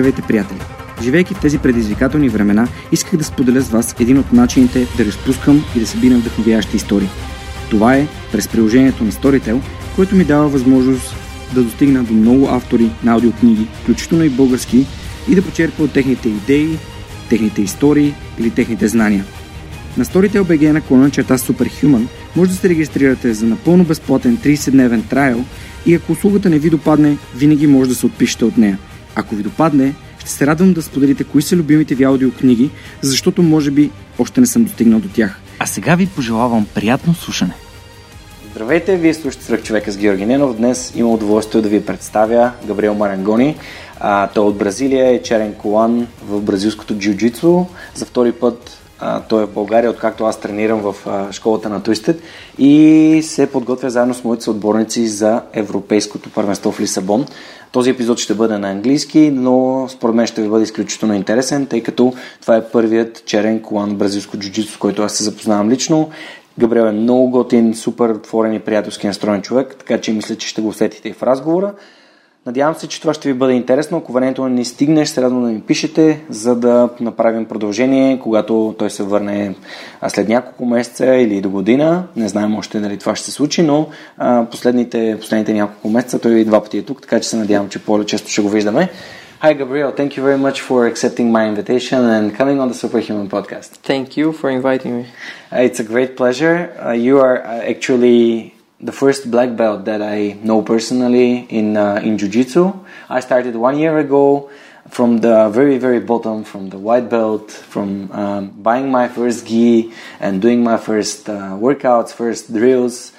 Здравейте, приятели! Живейки в тези предизвикателни времена, исках да споделя с вас един от начините да разпускам и да събирам вдъхновяващи истории. Това е през приложението на Storytel, което ми дава възможност да достигна до много автори на аудиокниги, включително и български, и да почерпя от техните идеи, техните истории или техните знания. На Storytel BG на клона черта Superhuman може да се регистрирате за напълно безплатен 30-дневен трайл и ако услугата не ви допадне, винаги може да се отпишете от нея – ако ви допадне, ще се радвам да споделите кои са любимите ви аудиокниги, защото може би още не съм достигнал до тях. А сега ви пожелавам приятно слушане. Здравейте, вие слушате Сръх човека с Георги Ненов. Днес има удоволствие да ви представя Габриел Марангони. А, той е от Бразилия е черен колан в бразилското джиу-джитсу. За втори път а, той е в България, откакто аз тренирам в а, школата на Twisted и се подготвя заедно с моите отборници за Европейското първенство в Лисабон. Този епизод ще бъде на английски, но според мен ще ви бъде изключително интересен, тъй като това е първият черен колан бразилско джуджицу, с който аз се запознавам лично. Габриел е много готин, супер отворен и приятелски настроен човек, така че мисля, че ще го усетите и в разговора. Надявам се, че това ще ви бъде интересно. Ако времето не стигне, ще радвам да ми пишете, за да направим продължение, когато той се върне след няколко месеца или до година. Не знаем още дали това ще се случи, но а, последните, последните няколко месеца той и два пъти е тук, така че се надявам, че по-често ще го виждаме. Hi, Gabriel. Thank you very much for accepting my invitation and coming on the Superhuman podcast. Thank you for inviting me. Uh, it's a great pleasure. Uh, you are uh, actually the first black belt that I know personally in uh, in jiu-jitsu. I started one year ago from the very very bottom, from the white belt, from um, buying my first gi and doing my first uh, workouts, first drills.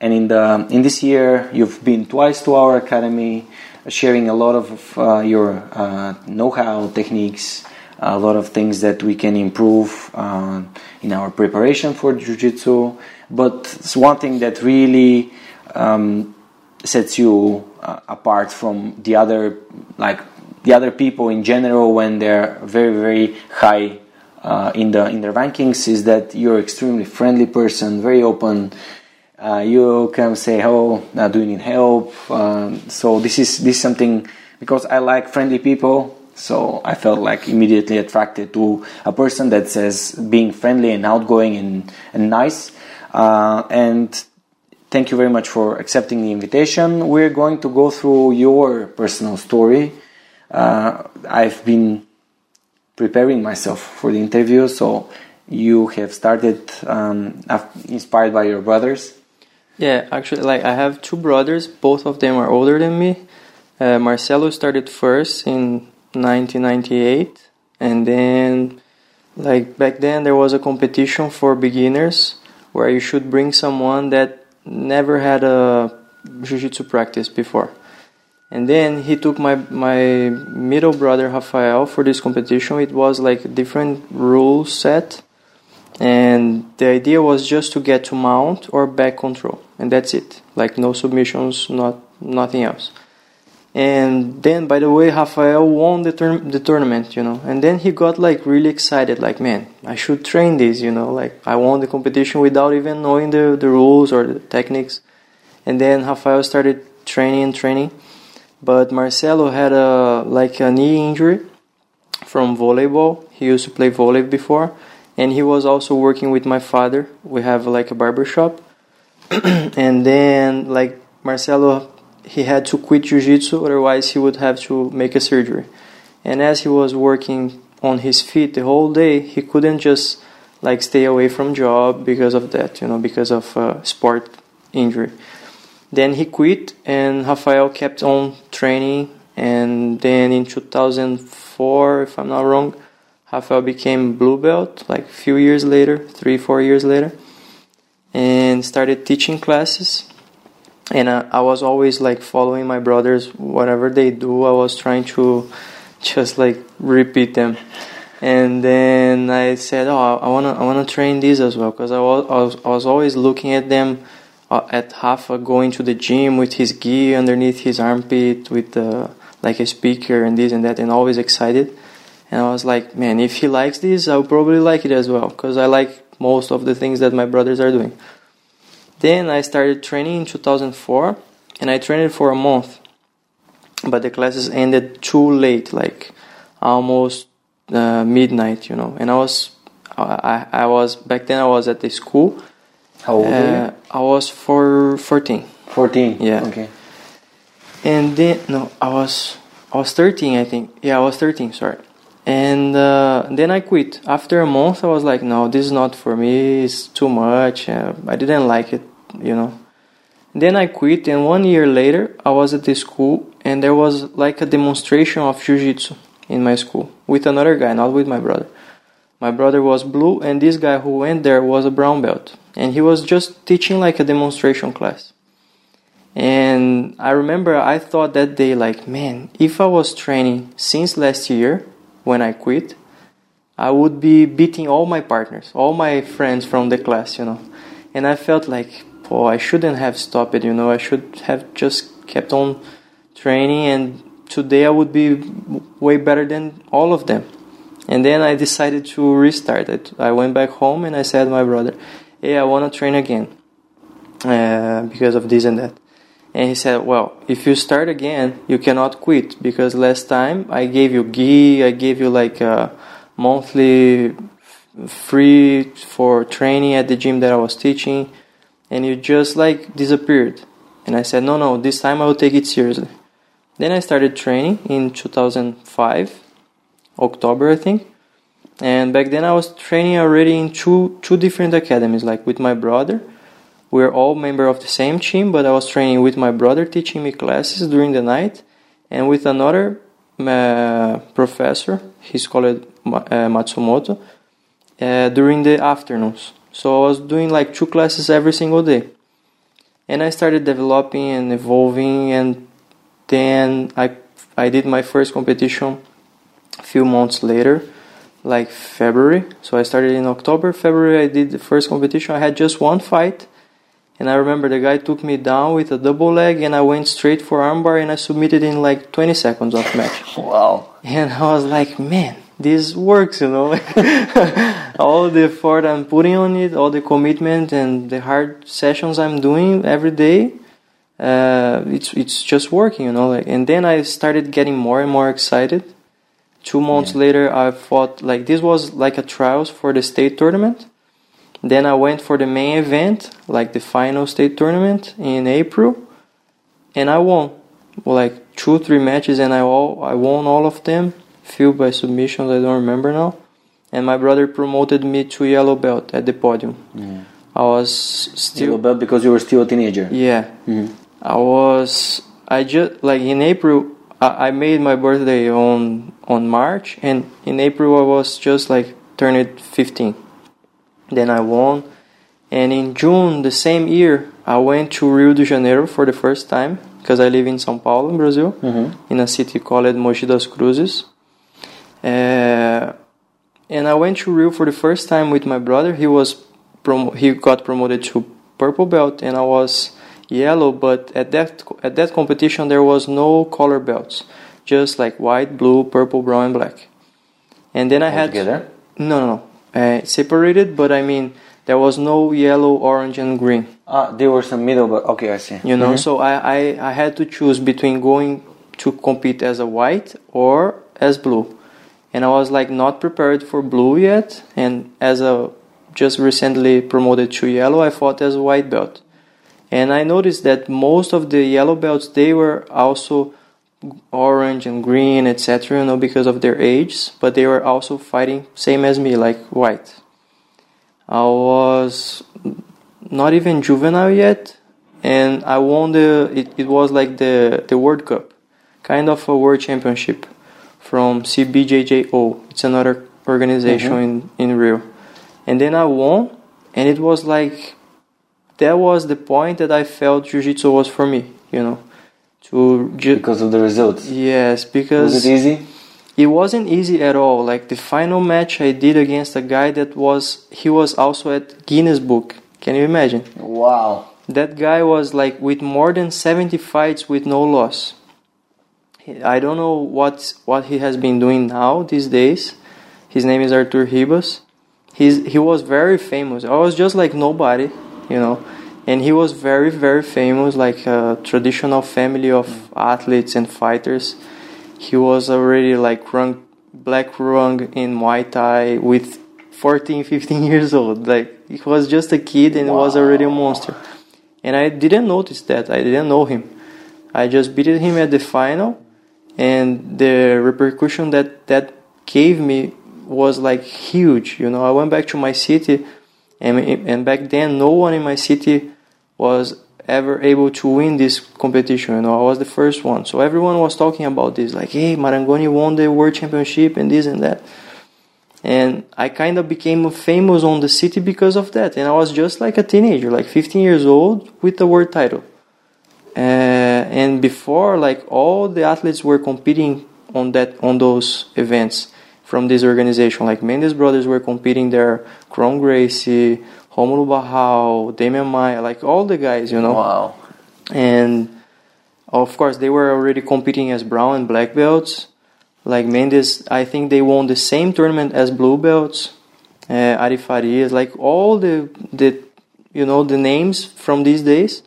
And in the in this year, you've been twice to our academy, sharing a lot of uh, your uh, know-how, techniques, a lot of things that we can improve uh, in our preparation for jiu-jitsu but it's one thing that really um, sets you uh, apart from the other like the other people in general when they're very very high uh, in the in their rankings is that you're extremely friendly person very open. Uh, you can say oh do you need help. Um, so this is this is something because i like friendly people so I felt like immediately attracted to a person that says being friendly and outgoing and, and nice uh, and thank you very much for accepting the invitation. We're going to go through your personal story. Uh, I've been preparing myself for the interview, so you have started um, inspired by your brothers. Yeah, actually, like I have two brothers. Both of them are older than me. Uh, Marcelo started first in 1998, and then, like back then, there was a competition for beginners where you should bring someone that never had a jiu-jitsu practice before. And then he took my my middle brother Rafael for this competition. It was like a different rule set, and the idea was just to get to mount or back control, and that's it. Like no submissions, not nothing else. And then, by the way, Rafael won the, tur- the tournament, you know. And then he got like really excited, like, man, I should train this, you know. Like, I won the competition without even knowing the, the rules or the techniques. And then Rafael started training and training. But Marcelo had a like a knee injury from volleyball. He used to play volleyball before, and he was also working with my father. We have like a barber shop, and then like Marcelo he had to quit jiu-jitsu otherwise he would have to make a surgery. And as he was working on his feet the whole day he couldn't just like stay away from job because of that you know because of uh, sport injury. Then he quit and rafael kept on training. And then in 2004 if i'm not wrong rafael became blue belt like a few years later three four years later and started teaching classes and uh, I was always like following my brothers whatever they do I was trying to just like repeat them. And then I said, "Oh, I wanna, I wanna train these as well," because I was, I was, I was always looking at them uh, at Rafa going to the gym with his gi underneath his armpit, with like a speaker and this and that, and always excited. And I was like, man, if he likes this, I'll probably like it as well, because I like most of the things that my brothers are doing. Then I started training in 2004, and I trained for a month, but the classes ended too late, like almost uh, midnight, you know. And I was, I, I was back then. I was at the school. How old Uh, I was for 14. 14. yeah. Okay. and then no i was i was 13 i think yeah i was 13 sorry and uh, then i quit after a month i was like no this is not for me it's too much uh, i didn't like it you know. Then i quit and one year later i was at the school and there was like a demonstration of jiu-jitsu in my school with another guy not with my brother. My brother was blue and this guy who went there was a brown belt and he was just teaching like a demonstration class. And I remember I thought that day, like, man, if I was training since last year when I quit, I would be beating all my partners, all my friends from the class, you know. And I felt like, oh, I shouldn't have stopped it, you know. I should have just kept on training, and today I would be way better than all of them. And then I decided to restart it. I went back home and I said my brother, hey, I want to train again uh, because of this and that. And he said, Well, if you start again, you cannot quit because last time I gave you gi, I gave you like a monthly free for training at the gym that I was teaching, and you just like disappeared. And I said, No, no, this time I will take it seriously. Then I started training in 2005, October, I think. And back then I was training already in two two different academies, like with my brother we're all member of the same team, but I was training with my brother teaching me classes during the night, and with another uh, professor, he's called uh, Matsumoto, uh, during the afternoons. So I was doing like two classes every single day, and I started developing and evolving, and then I I did my first competition a few months later like February. So I started in October. February I did the first competition. I had just one fight and I remember the guy took me down with a double leg, and I went straight for armbar, and I submitted in like 20 seconds of match. Wow. And I was like, man, this works, you know. all the effort I'm putting on it, all the commitment, and the hard sessions I'm doing every day, uh, it's it's just working, you know. Like, and then I started getting more and more excited. Two months later, I fought like this was like a trials for the state tournament. Then I went for the main event, like the final state tournament in April, and I won. Like two, three matches, and I all I won all of them. Few by submissions, I don't remember now. And my brother promoted me to yellow belt at the podium. Mm-hmm. I was still Yellow belt because you were still a teenager. yeah. Mm-hmm. I was I just like in April I, I made my birthday on on March and in April I was just like turned 15. Then I won and in June the same year I went to Rio de Janeiro for the first time because I live in São Paulo, in Brazil, mm-hmm. in a city called Mogi das Cruzes. Uh, and I went to Rio for the first time with my brother. He was prom- he got promoted to purple belt, and I was yellow. But at that at that competition, there was no color belts, just like white, blue, purple, brown, and black. And then I had together? no, no, no, uh, separated. But I mean, there was no yellow, orange, and green Ah, there were some middle, but okay, I see. you know so I, I i had to choose between going to compete as a white or as blue and i was like not prepared for blue yet. And as a just recently promoted to yellow i fought as a white belt. And i noticed that most of the yellow belts they were also orange and green etc you know because of their age. But they were also fighting same as me like white. I was not even juvenile yet. And i won the it, it was like the the world cup. Kind of a world championship from cbjjo it's another organization mm-hmm. in in rio and then i won and it was like that was the point that i felt jiu-jitsu was for me you know to ju- Because of the results. yes because Was it easy? it wasn't easy at all. Like the final match I did against a guy that was he was also at Guinness Book. Can you imagine? Wow. That guy was like with more than 70 fights with no loss. I don't know what what he has been doing now these days. His name is Arthur Ribas. He's he was very famous. I was just like nobody, you know. And he was very very famous, like a traditional family of athletes and fighters. He was already like ranked black rung in Muay Thai with 14, 15 years old. Like he was just a kid and he was already a monster. And I didn't notice that. I didn't know him. I just beat him at the final and the repercussion that that gave me was like huge you know? I went back to my city and and back then no one in my city was ever able to win this competition you know? I was the first one. So everyone was talking about this like hey marangoni won the world championship and this and that. And i kind of became famous on the city because of that. And i was just like a teenager like 15 years old with the world title uh, and before like all the athletes were competing on that on those events from this organization. Like Mendes brothers were competing there Kron Gracie Romulo Barral Demian Maia like all the guys you know? Wow. and of course they were already competing as brown and black belts. Like Mendes I think they won the same tournament as blue belts. Uh, Ary Farias like all the the you know the names from these days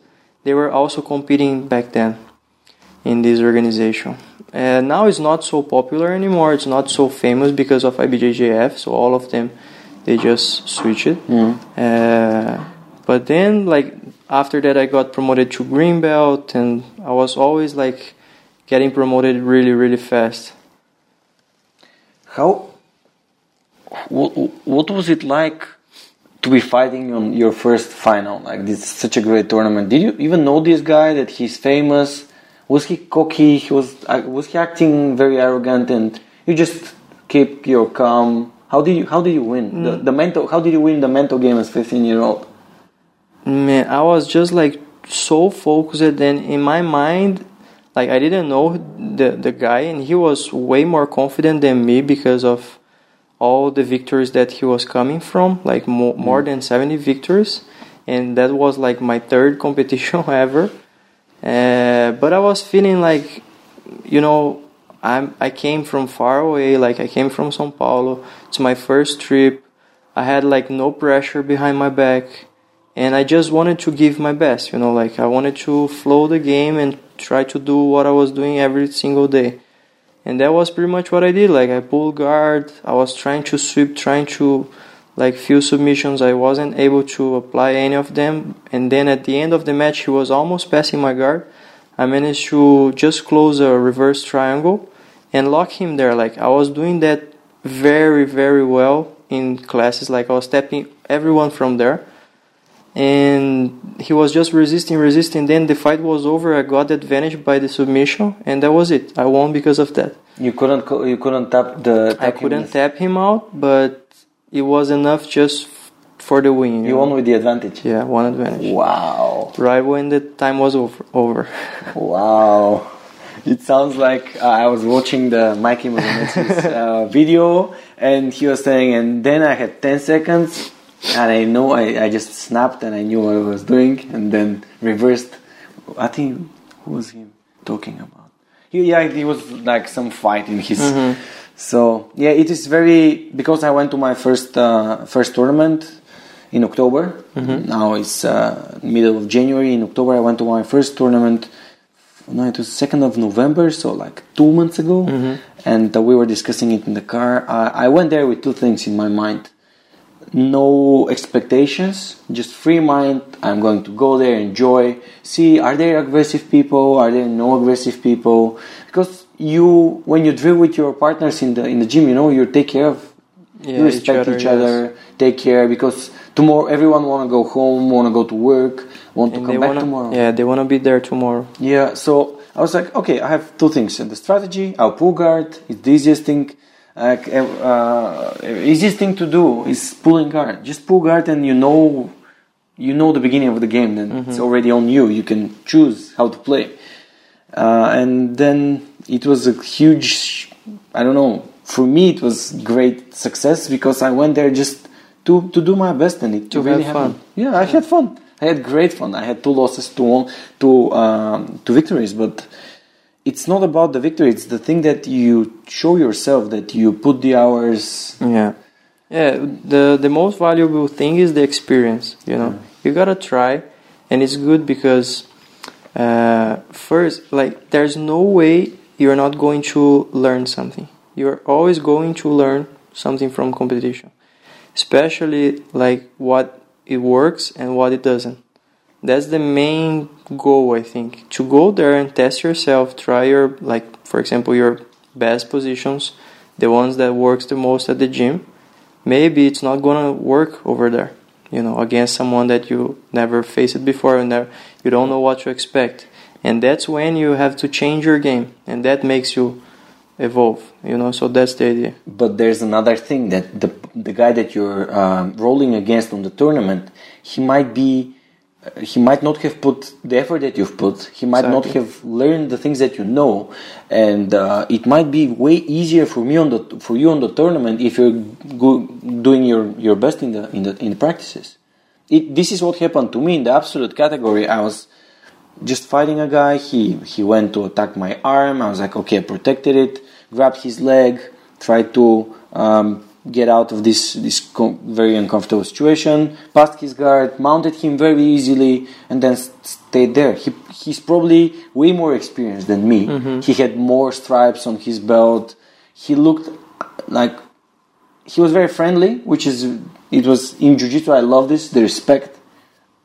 they were also competing back then in this organization. And now it's not so popular anymore. It's not so famous because of IBJJF. So all of them, they just switched it. Uh, but then, like after that, I got promoted to green belt, and I was always like getting promoted really, really fast. How? What, what was it like to be fighting on your first final? Like this, is such a great tournament. Did you even know this guy? That he's famous? Was he cocky? He was. uh, Was he acting very arrogant? And you just keep your calm. How did you? How did you win the, the mental? How did you win the mental game as 15 year old? Man, I was just like so focused, and in my mind, like I didn't know the the guy, and he was way more confident than me because of all the victories that he was coming from, like mo- more than seventy victories, and that was like my third competition ever. Uh, but I was feeling like, you know, I'm I came from far away, like I came from São Paulo. It's my first trip. I had like no pressure behind my back and I just wanted to give my best, you know, like I wanted to flow the game and try to do what I was doing every single day. And that was pretty much what I did. Like I pulled guard, I was trying to sweep, trying to like few submissions. I wasn't able to apply any of them. And then at the end of the match, he was almost passing my guard. I managed to just close a reverse triangle and lock him there. Like I was doing that very, very well in classes. Like I was tapping everyone from there and he was just resisting, resisting. Then the fight was over. I got the advantage by the submission, and that was it. I won because of that. You couldn't. You couldn't tap the. I tap him couldn't with- tap him out, but it was enough just for the win. You know? won with the advantage. Yeah, one advantage. Wow. Right when the time was over. over. Wow. It sounds like uh, I was watching the Mikey Musumeci's uh, video and he was saying, and then I had 10 seconds and I know I, I just snapped and I knew what I was doing and then reversed. I think, who was he talking about? He, yeah, it was like some fight in his. So, yeah, it is very, because I went to my first, uh, first tournament in October. Now it's uh, middle of January. In October, I went to my first tournament. No, it was second of November, so like two months ago. And uh, we were discussing it in the car. I went there with two things in my mind: no expectations, just free mind. I'm going to go there, enjoy, see are there aggressive people, are there no aggressive people? Because you, when you drill with your partners in the in the gym, you know you take care of Yeah, you respect each other, yes. take care because tomorrow everyone want to go home want to go to work want to come back wanna, tomorrow yeah, they wanna be there tomorrow. Yeah, so i was like okay i have two things in the strategy i'll pull guard it's the easiest thing like uh, easiest thing to do is pulling guard just pull guard and you know you know the beginning of the game then it's already on you you can choose how to play uh, and then it was a huge I don't know. For me, it was great success because I went there just to to do my best and it To really have fun. Yeah, I had fun. I had great fun. I had two losses, two one, two um, two victories, but it's not about the victory. It's the thing that you show yourself that you put the hours. Yeah, yeah. The the most valuable thing is the experience. You know, you gotta try, and it's good because uh, first, like, there's no way you're not going to learn something. You're always going to learn something from competition, especially like what it works and what it doesn't. That's the main goal, I think. To go there and test yourself, try your like, for example, your best positions, the ones that works the most at the gym. Maybe it's not gonna work over there, you know, against someone that you never faced before and you don't know what to expect. And that's when you have to change your game, and that makes you evolve, you know. So that's the idea. But there's another thing that the the guy that you're um, rolling against on the tournament, he might be. Uh, He might not have put the effort that you've put. He might not have learned the things that you know, and uh, it might be way easier for me on the for you on the tournament if you're go, doing your, your best in the in the in the practices. It, this is what happened to me in the absolute category. I was just fighting a guy. He he went to attack my arm. I was like, okay, I protected it, grabbed his leg, tried to um, get out of this this com- very uncomfortable situation. Passed his guard, mounted him very easily, and then stayed there. He he's probably way more experienced than me. Mm-hmm. He had more stripes on his belt. He looked like he was very friendly, which is it was in jiu-jitsu. I love this the respect.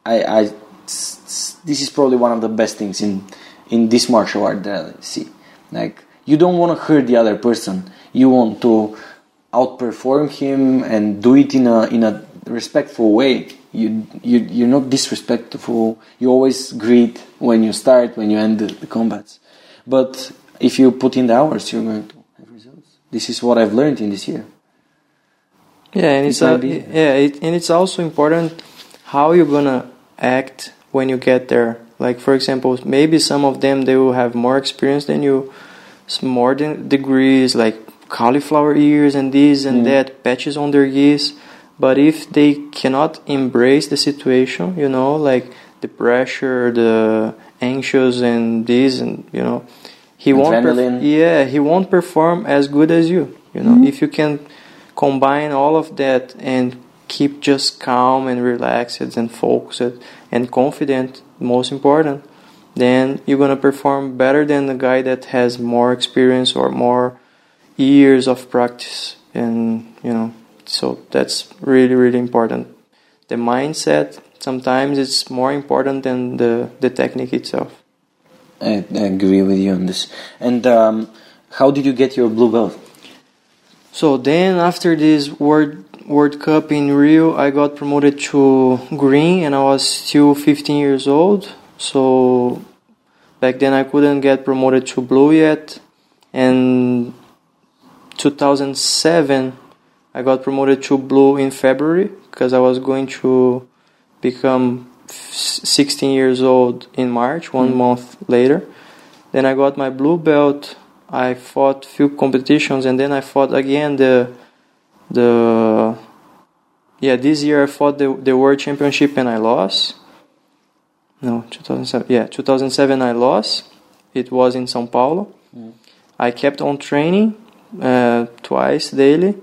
I, I this is probably one of the best things in in this martial art that I see. Like you don't want to hurt the other person. You want to outperform him and do it in a in a respectful way. You you you're not disrespectful. You always greet when you start, when you end the, the combats. But if you put in the hours, you're going to have results. This is what I've learned in this year. Yeah, and It it's a, yeah, it, and it's also important how you're gonna act when you get there. Like for example, maybe some of them they will have more experience than you, more than degrees, like cauliflower ears and this and hmm. that, patches on their gis. But if they cannot embrace the situation, you know, like the pressure, the anxious and this and you know, he won't. perf- yeah, he won't perform as good as you. You know, hmm. if you can combine all of that and keep just calm and relaxed and focused and confident, most important, then you're gonna perform better than the guy that has more experience or more years of practice. And you know, so that's really really important. The mindset sometimes it's more important than the the technique itself. I, I agree with you on this. And um, how did you get your blue belt? So then after this World World Cup in Rio, I got promoted to green and I was still 15 years old. So back then I couldn't get promoted to blue yet. And 2007 I got promoted to blue in February because I was going to become 16 years old in March, one mm. month later. Then I got my blue belt. I fought few competitions and then I fought again the the yeah this year I fought the the world championship and I lost. No, 2007. Yeah, 2007 I lost. It was in São Paulo. Mm. I kept on training uh, twice daily.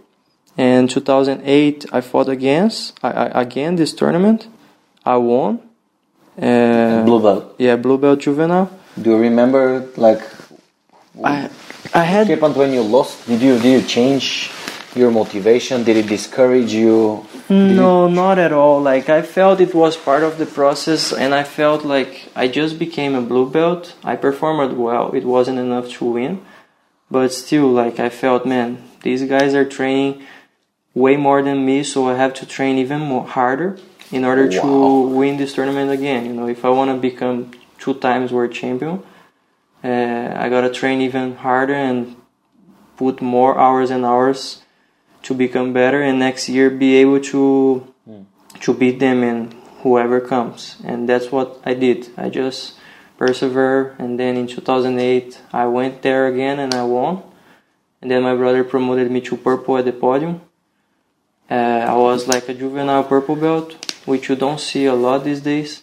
And 2008 I fought against I, I, again this tournament. I won. Uh, blue belt. Yeah, blue belt juvenile. Do you remember like I I had. what happened when you lost? Did you did you change your motivation? Did it discourage you? No, not at all. Like I felt it was part of the process, and I felt like I just became a blue belt. I performed well. It wasn't enough to win, but still, like I felt, man, these guys are training way more than me, so I have to train even more harder in order Wow. to win this tournament again. You know, if I want to become two times world champion, uh, I gotta train even harder and put more hours and hours to become better and next year be able to to beat them and whoever comes and that's what i did i just persevere and then in 2008 i went there again and i won and then my brother promoted me to purple at the podium. Uh, I was like a juvenile purple belt, which you don't see a lot these days.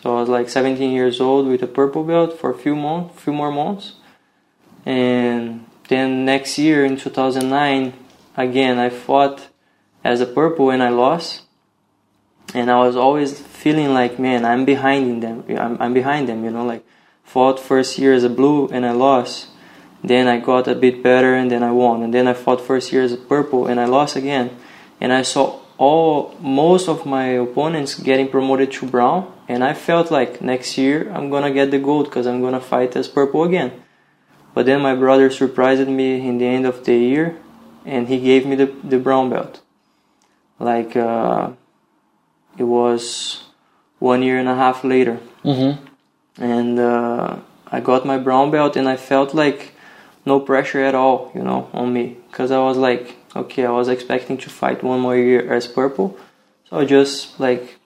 So I was like 17 years old with a purple belt for a few months, few more months, and then next year in 2009, again I fought as a purple and I lost. And I was always feeling like, man, I'm behind in them. I'm, I'm behind them, you know, like fought first year as a blue and I lost. Then I got a bit better and then I won. And then I fought first year as a purple and I lost again. And I saw all most of my opponents getting promoted to brown and I felt like next year I'm gonna get the gold because I'm gonna fight as purple again. But then my brother surprised me in the end of the year and he gave me the, the brown belt. Like uh, it was one year and a half later. Mm-hmm. And uh, I got my brown belt and I felt like no pressure at all, you know, on me. Because I was like, okay, I was expecting to fight one more year as purple. So I just like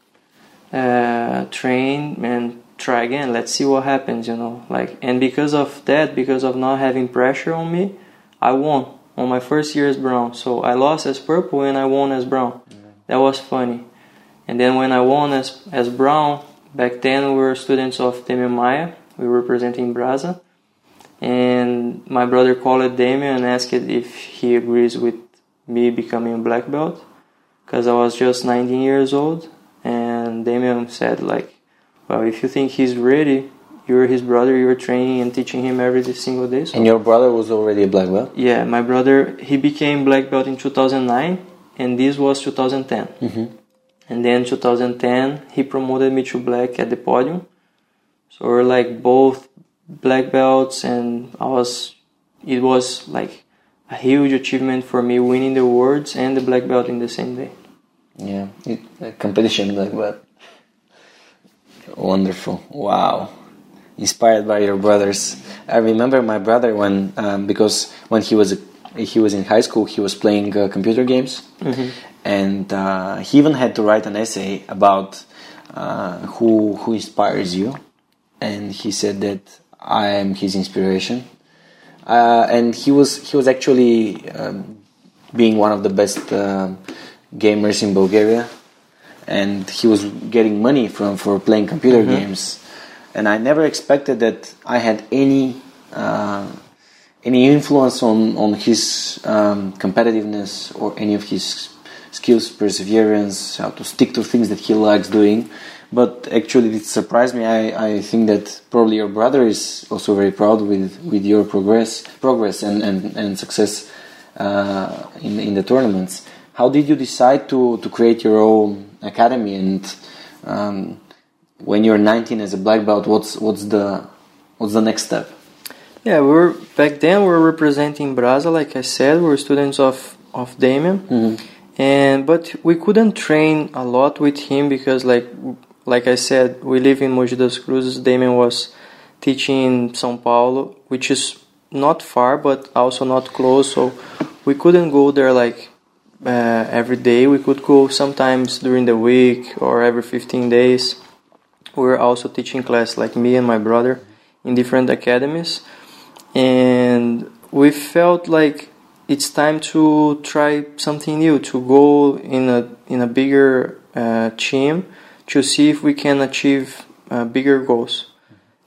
uh, train and try again. Let's see what happens, you know. Like, and because of that, because of not having pressure on me, I won on my first year as brown. So I lost as purple and I won as brown. Mm-hmm. That was funny. And then when I won as as brown, back then we were students of Demian Maia. We were representing Brasa. And my brother called Demian and asked if he agrees with me becoming a black belt because I was just 19 years old. And Demian said, like, well, if you think he's ready, you're his brother, you're training and teaching him every single day. So and your brother was already a black belt? Yeah, my brother, he became black belt in 2009 and this was 2010. Mm-hmm. And then 2010, he promoted me to black at the podium. So we're like both black belts and I was, it was like a huge achievement for me winning the awards and the black belt in the same day. Yeah, it, competition black belt. Wonderful. Wow. Inspired by your brothers. I remember my brother when, um, because when he was a, he was in high school, he was playing uh, computer games, mm-hmm. And uh, he even had to write an essay about uh, who who inspires you, and he said that I am his inspiration, uh, and he was he was actually um, being one of the best uh, gamers in Bulgaria, and he was getting money from for playing computer mm-hmm. games, and I never expected that I had any uh, any influence on on his um, competitiveness or any of his skills, perseverance, how to stick to things that he likes doing. But actually, it surprised me. I, I think that probably your brother is also very proud with, with your progress progress and, and, and success uh, in, in the tournaments. How did you decide to, to create your own academy? And um, when you're 19 as a black belt, what's what's the what's the next step? Yeah, we were back then. We were representing Brasa, like I said. We were students of of Demian, mm-hmm. And but we couldn't train a lot with him because, like like I said, we live in Mogi das Cruzes. Demian was teaching in São Paulo, which is not far but also not close. So we couldn't go there like uh, every day. We could go sometimes during the week or every 15 days. We were also teaching class, like me and my brother, in different academies and we felt like it's time to try something new to go in a in a bigger uh, team to see if we can achieve uh, bigger goals.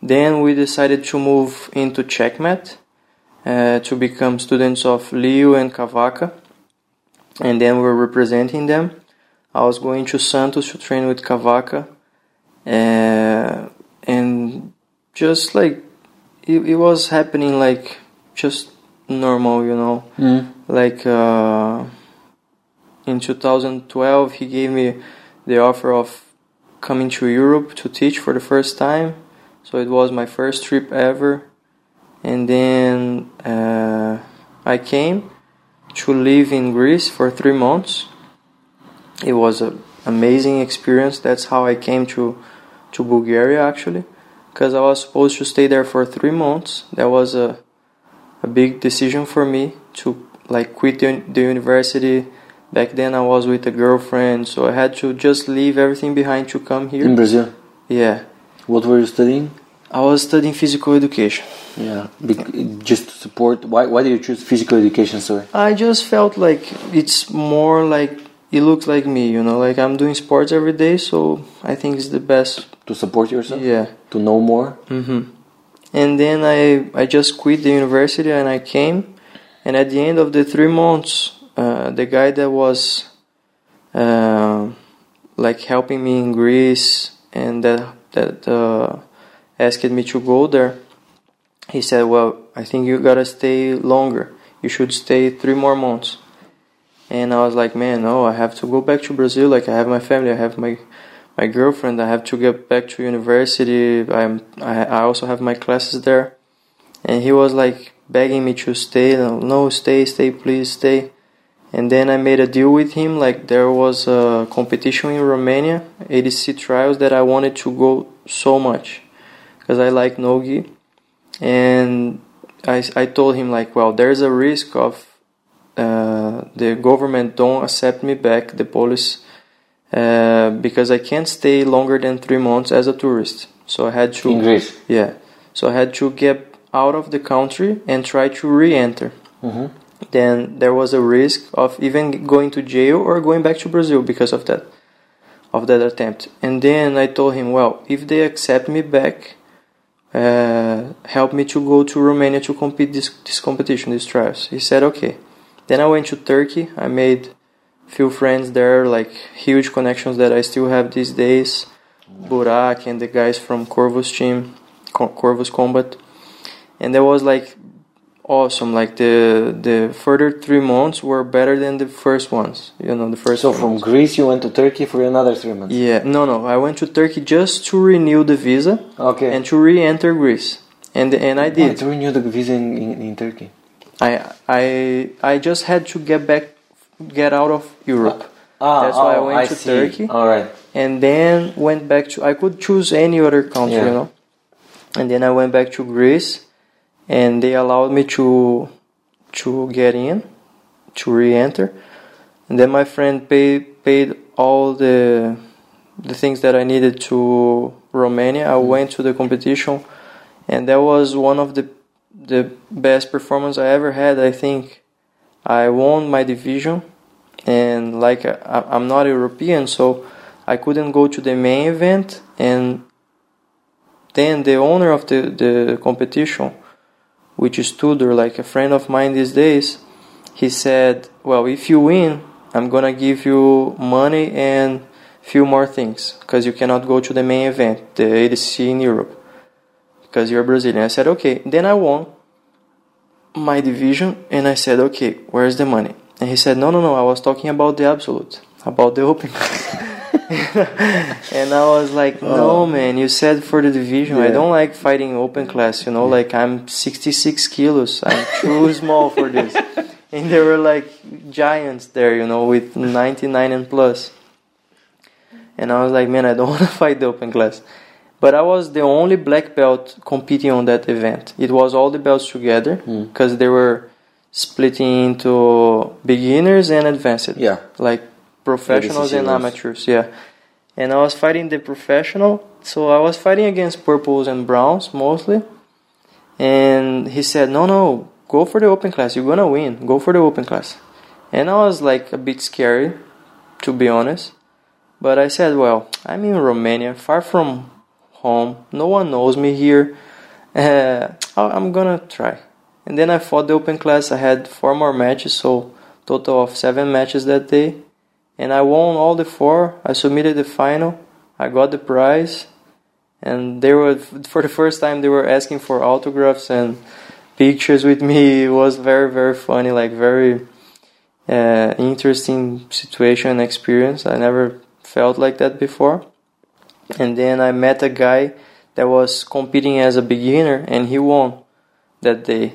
Then we decided to move into CheckMat uh, to become students of Leo and Cavaca and then we're representing them. I was going to Santos to train with Cavaca uh, and just like it, it was happening like just normal, you know. Mm. Like uh, in 2012, he gave me the offer of coming to Europe to teach for the first time. So it was my first trip ever, and then uh, I came to live in Greece for three months. It was an amazing experience. That's how I came to to Bulgaria actually because I was supposed to stay there for three months. That was a a big decision for me to like quit the, the university. Back then, I was with a girlfriend, so I had to just leave everything behind to come here. In Brazil. Yeah. What were you studying? I was studying physical education. Yeah, Bec- just to support. Why? Why did you choose physical education? Sorry. I just felt like it's more like it looks like me, you know, like I'm doing sports every day, so I think it's the best. To support yourself. Yeah. To know more. hmm And then I I just quit the university and I came, and at the end of the three months, uh, the guy that was uh, like helping me in Greece and that that uh, asked me to go there, he said, "Well, I think you gotta stay longer. You should stay three more months." And I was like, "Man, no, I have to go back to Brazil. Like I have my family, I have my my girlfriend. I have to get back to university. I'm I, I also have my classes there." And he was like begging me to stay. No, stay, stay, please stay. And then I made a deal with him. Like there was a competition in Romania, ADC trials that I wanted to go so much because I like nogi. And I, I told him like, well, there's a risk of uh, the government don't accept me back, the police, uh, because I can't stay longer than three months as a tourist. So I had to In Greece. yeah. So I had to get out of the country and try to re-enter. Mm-hmm. Then there was a risk of even going to jail or going back to Brazil because of that, of that attempt. And then I told him, well, if they accept me back, uh, help me to go to Romania to compete this this competition, these trials. He said, okay. Then I went to Turkey. I made few friends there, like huge connections that I still have these days. Burak and the guys from Corvus team, Corvus Combat, and that was like awesome. Like the the further three months were better than the first ones. You know, the first. So from Greece you went to Turkey for another three months. yeah, no, no. I went to Turkey just to renew the visa Okay. and to re-enter Greece, and and I did. to renew the visa in, in, in Turkey. I I I just had to get back, get out of Europe. Ah, That's why I oh, went to see. Turkey. All right. and then went back to I could choose any other country, Yeah. you know. And then I went back to Greece and they allowed me to to get in, to re-enter. And then my friend paid paid all the the things that I needed to Romania. I went to the competition and that was one of the the best performance I ever had, I think. I won my division and like I, I'm not European, so I couldn't go to the main event. And then the owner of the, the competition, which is Tudor, like a friend of mine these days, he said, "Well, if you win, I'm gonna give you money and few more things because you cannot go to the main event, the ADC in Europe, because you're Brazilian." I said, "Okay." Then I won my division, and I said, "Okay, where's the money?" And he said, "No, no, no. I was talking about the absolute, about the open." and I was like, "No, oh. man. You said for the division. I don't like fighting open class. You know, like I'm 66 kilos. I'm too small for this." And there were like giants there, you know, with 99 and plus. And I was like, "Man, I don't want to fight the open class." But I was the only black belt competing on that event. It was all the belts together hmm. because there were splitting into beginners and advanced. Yeah. Like professionals and amateurs, yeah. And I was fighting the professional, so I was fighting against purples and browns mostly. And he said, "No, no, go for the open class. You're gonna win. Go for the open class." And I was like a bit scary, to be honest. But I said, "Well, I'm in Romania, far from home. No one knows me here. Uh, I'm gonna try." And then I fought the open class. I had four more matches, so total of seven matches that day and I won all the four. I submitted the final. I got the prize, and they were for the first time they were asking for autographs and pictures with me. It was very very funny, like very uh, interesting situation and experience. I never felt like that before. And then I met a guy that was competing as a beginner, and he won that day.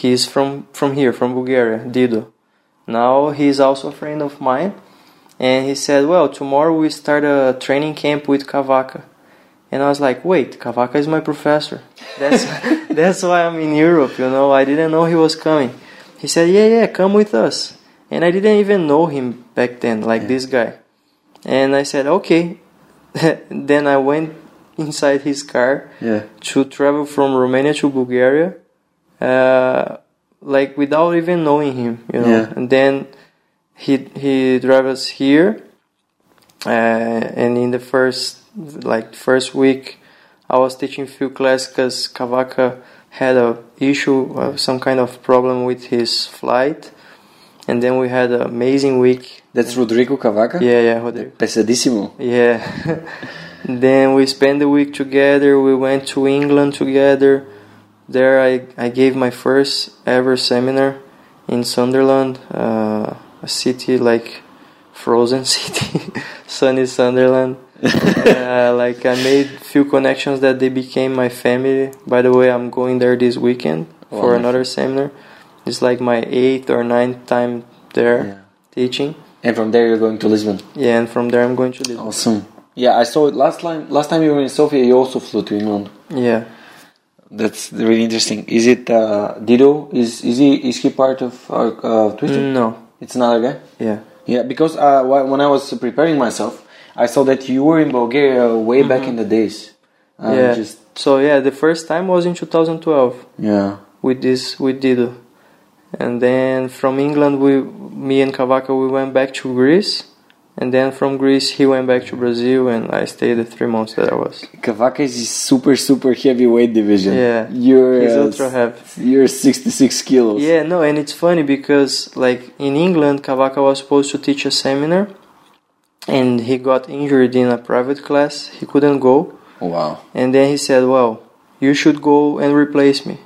He's from from here, from Bulgaria, Dido. Now he's also a friend of mine and he said, "Well, tomorrow we start a training camp with Cavaca." And I was like, "Wait, Cavaca is my professor. That's that's why I'm in Europe, you know. I didn't know he was coming." He said, "Yeah, yeah, come with us." And I didn't even know him back then, like this guy. And I said, "Okay." then I went inside his car Yeah. to travel from Romania to Bulgaria, uh, like without even knowing him, you know. Yeah. And then he he drove us here, uh, and in the first like first week, I was teaching few classes because Cavaca had a issue, uh, some kind of problem with his flight, and then we had an amazing week. That's Rodrigo Cavaca? Yeah, yeah, Rodrigo. Pesadísimo. Yeah. then we spent the week together. We went to England together. There, I, I gave my first ever seminar in Sunderland, uh, a city like frozen city, sunny Sunderland. uh, like I made few connections that they became my family. By the way, I'm going there this weekend for another seminar. It's like my eighth or ninth time there Yeah. teaching. And from there you're going to Lisbon. Yeah, and from there I'm going to Lisbon. Awesome. Yeah, I saw it last time. Last time you were in Sofia, you also flew to England. Yeah. That's really interesting. Is it uh, Dido? Is is he is he part of our uh, Twitter? No. It's another guy. Yeah. Yeah, because uh, when I was preparing myself, I saw that you were in Bulgaria way back in the days. Uh, yeah. Just So yeah, the first time was in 2012 yeah. with this with Dido, and then from England we, me and Cavaca, we went back to Greece, and then from Greece he went back to Brazil, and I stayed the three months that I was. Cavaca is super super heavyweight division. Yeah. You're He's uh, ultra heavy. You're 66 kilos. Yeah, no, and it's funny because like in England, Cavaca was supposed to teach a seminar, and he got injured in a private class. He couldn't go. Wow. And then he said, "Well, you should go and replace me."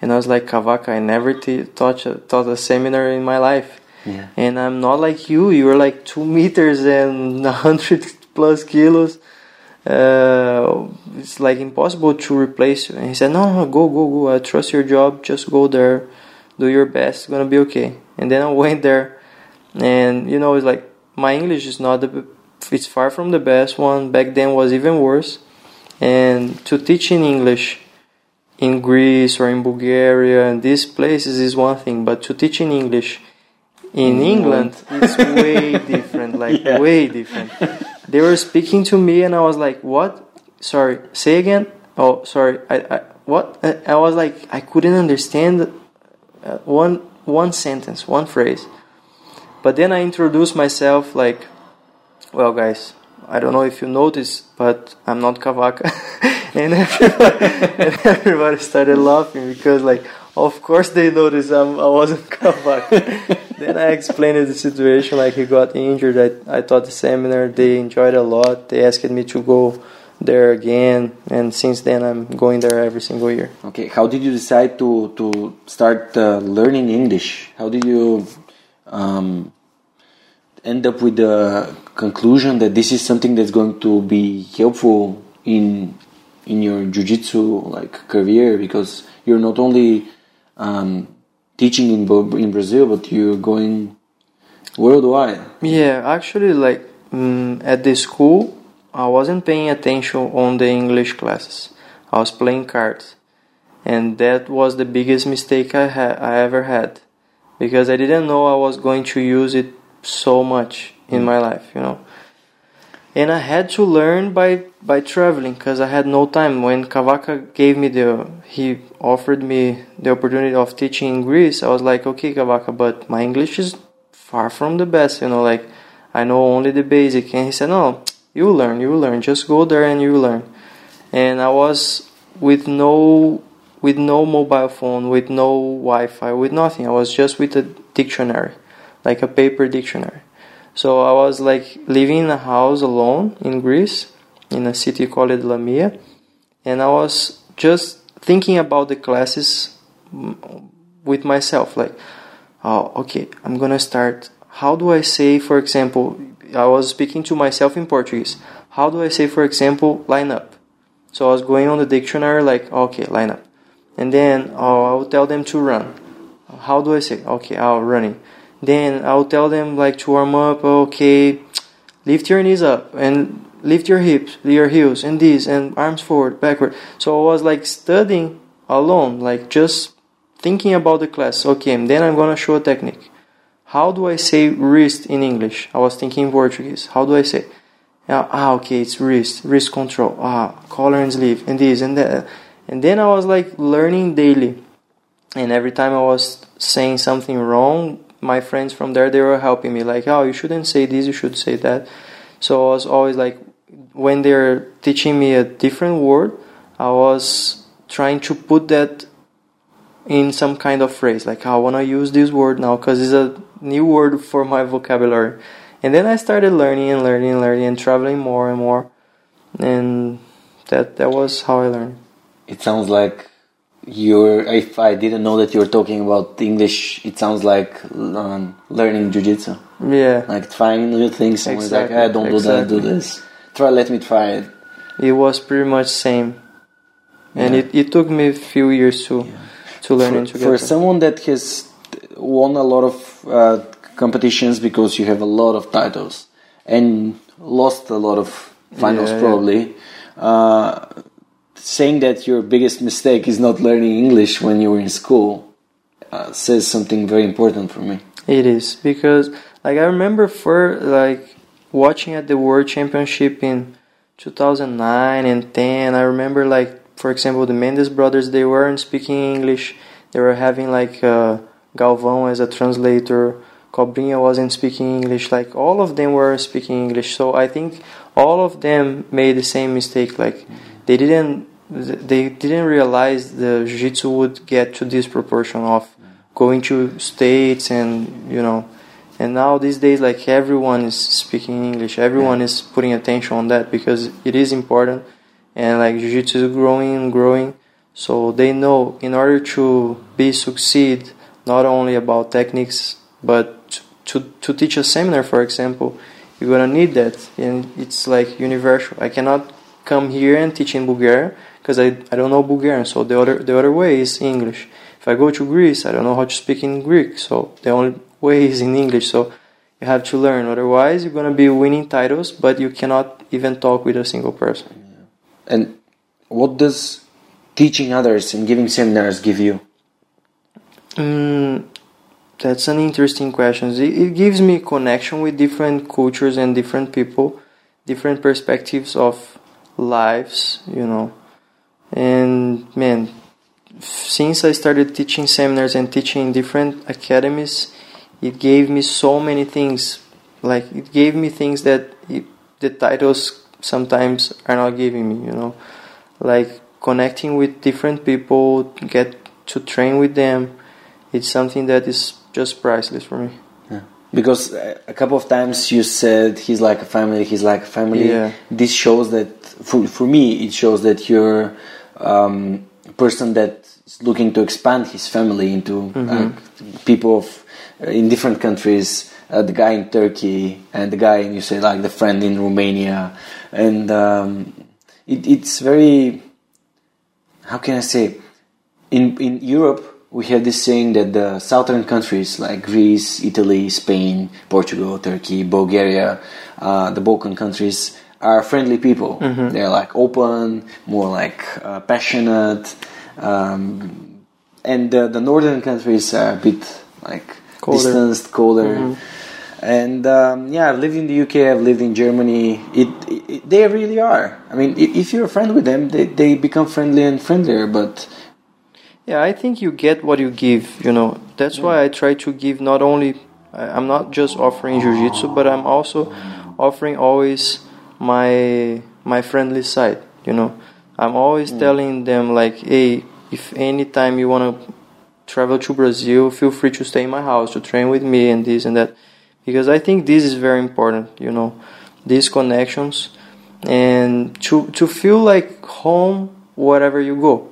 And I was like, "Cavaca, I never t- taught a, taught a seminar in my life, Yeah. and I'm not like you. You're like two meters and a hundred plus kilos. Uh, it's like impossible to replace you." And he said, "No, no, go, go, go. I trust your job. Just go there, do your best. It's gonna be okay." And then I went there, and you know, it's like my English is not the it's far from the best one. Back then was even worse and to teach in English in Greece or in Bulgaria and these places is one thing, but to teach in English in England it's way different, like Yeah. way different. They were speaking to me and I was like, "What? Sorry, say again." Oh, sorry. I, I what? I I was like, I couldn't understand uh, one one sentence, one phrase. But then I introduced myself like, well, guys, I don't know if you noticed, but I'm not Cavaca. and, everybody, and everybody started laughing because, like, of course they noticed I'm, I wasn't Cavaca. then I explained the situation, like he got injured. I, I taught the seminar. They enjoyed a lot. They asked me to go there again. And since then, I'm going there every single year. Okay. How did you decide to to start uh, learning English? How did you um, end up with the conclusion that this is something that's going to be helpful in in your jiu-jitsu like career because you're not only um, teaching in in Brazil but you're going worldwide. Yeah, actually, like mm, at the school, I wasn't paying attention on the English classes. I was playing cards, and that was the biggest mistake I had I ever had, because I didn't know I was going to use it so much in my life, you know. And I had to learn by by traveling because I had no time. When Cavaca gave me the he offered me the opportunity of teaching in Greece, I was like, okay, Cavaca, but my English is far from the best, you know, like I know only the basic. And he said, no, you learn, you learn, just go there and you learn. And I was with no with no mobile phone, with no Wi-Fi, with nothing. I was just with a dictionary, like a paper dictionary. So I was like living in a house alone in Greece, in a city called Lamia, and I was just thinking about the classes mm, with myself, like, oh, okay, I'm gonna start. How do I say, for example, I was speaking to myself in Portuguese. How do I say, for example, line up? So I was going on the dictionary, like, okay, line up. And then oh, I would tell them to run. How do I say? Okay, I'll running. Then I'll tell them like to warm up. Okay, lift your knees up and lift your hips, your heels, and this, and arms forward, backward. So I was like studying alone, like just thinking about the class. Okay, then I'm gonna show a technique. How do I say wrist in English? I was thinking in Portuguese. How do I say? Ah, okay, it's wrist, wrist control, ah, collar and sleeve, and this and that. And then I was like learning daily. And every time I was saying something wrong, my friends from there they were helping me like, oh, you shouldn't say this, you should say that. So I was always like, when they're teaching me a different word, I was trying to put that in some kind of phrase like i want to use this word now because it's a new word for my vocabulary and then i started learning and learning and learning and traveling more and more and that that was how i learned it sounds like you're if i didn't know that you're talking about english it sounds like um, learning jiu-jitsu. Yeah. Like trying new things. And Exactly, like hey, don't exactly. do that do this. Try let me try it. It was pretty much same. And Yeah. it, it took me a few years to to learn for, for someone that has won a lot of uh, competitions because you have a lot of titles and lost a lot of finals Yeah, yeah. probably uh, saying that your biggest mistake is not learning english when you were in school uh, says something very important for me It is because like I remember for like watching at the World Championship in 2009 and 10. I remember like for example the Mendes brothers they weren't speaking English. They were having like uh, Galvão as a translator. Cobrinha wasn't speaking English. Like all of them were speaking English. So I think all of them made the same mistake. Like they didn't they didn't realize the jiu-jitsu would get to this proportion of going to states and you know and now these days like everyone is speaking english. Everyone is putting attention on that because it is important. And like jiu-jitsu is growing and growing. So they know in order to be succeed not only about techniques but to, to teach a seminar for example you're gonna need that. And it's like universal. I cannot come here and teach in bulgaria because I, I don't know bulgarian so the other the other way is english if I go to Greece, I don't know how to speak in Greek, so the only way is in English. So you have to learn. Otherwise, you're gonna be winning titles, but you cannot even talk with a single person. and what does teaching others and giving seminars give you Mm, that's an interesting question. It, it gives me connection with different cultures and different people, different perspectives of lives, you know. And man, since I started teaching seminars and teaching in different academies, it gave me so many things. Like it gave me things that it, the titles sometimes are not giving me. You know, like connecting with different people, get to train with them. It's something that is just priceless for me. because uh, a couple of times you said he's like a family he's like a family Yeah. this shows that for, for me it shows that you're um, person that is looking to expand his family into uh, people of uh, in different countries uh, the guy in turkey and the guy and you say like the friend in romania. And um, it, it's very how can i say? In in Europe we have this saying that the southern countries like Greece, Italy, Spain, Portugal, Turkey, Bulgaria, uh, the Balkan countries are friendly people. They're like open, more like uh, passionate, um, and the, the northern countries are a bit like Colder. distanced, colder. And um, yeah, I've lived in the UK. I've lived in Germany. It, it, they really are. I mean, if you're a friend with them, they, they become friendly and friendlier. But Yeah, I think you get what you give, you know. That's why I try to give not only I'm not just offering jiu-jitsu, but I'm also offering always my my friendly side, you know. I'm always hmm. telling them like, "Hey, if anytime you want to travel to Brazil, feel free to stay in my house to train with me and this and that." Because I think this is very important, you know. These connections and to to feel like home wherever you go.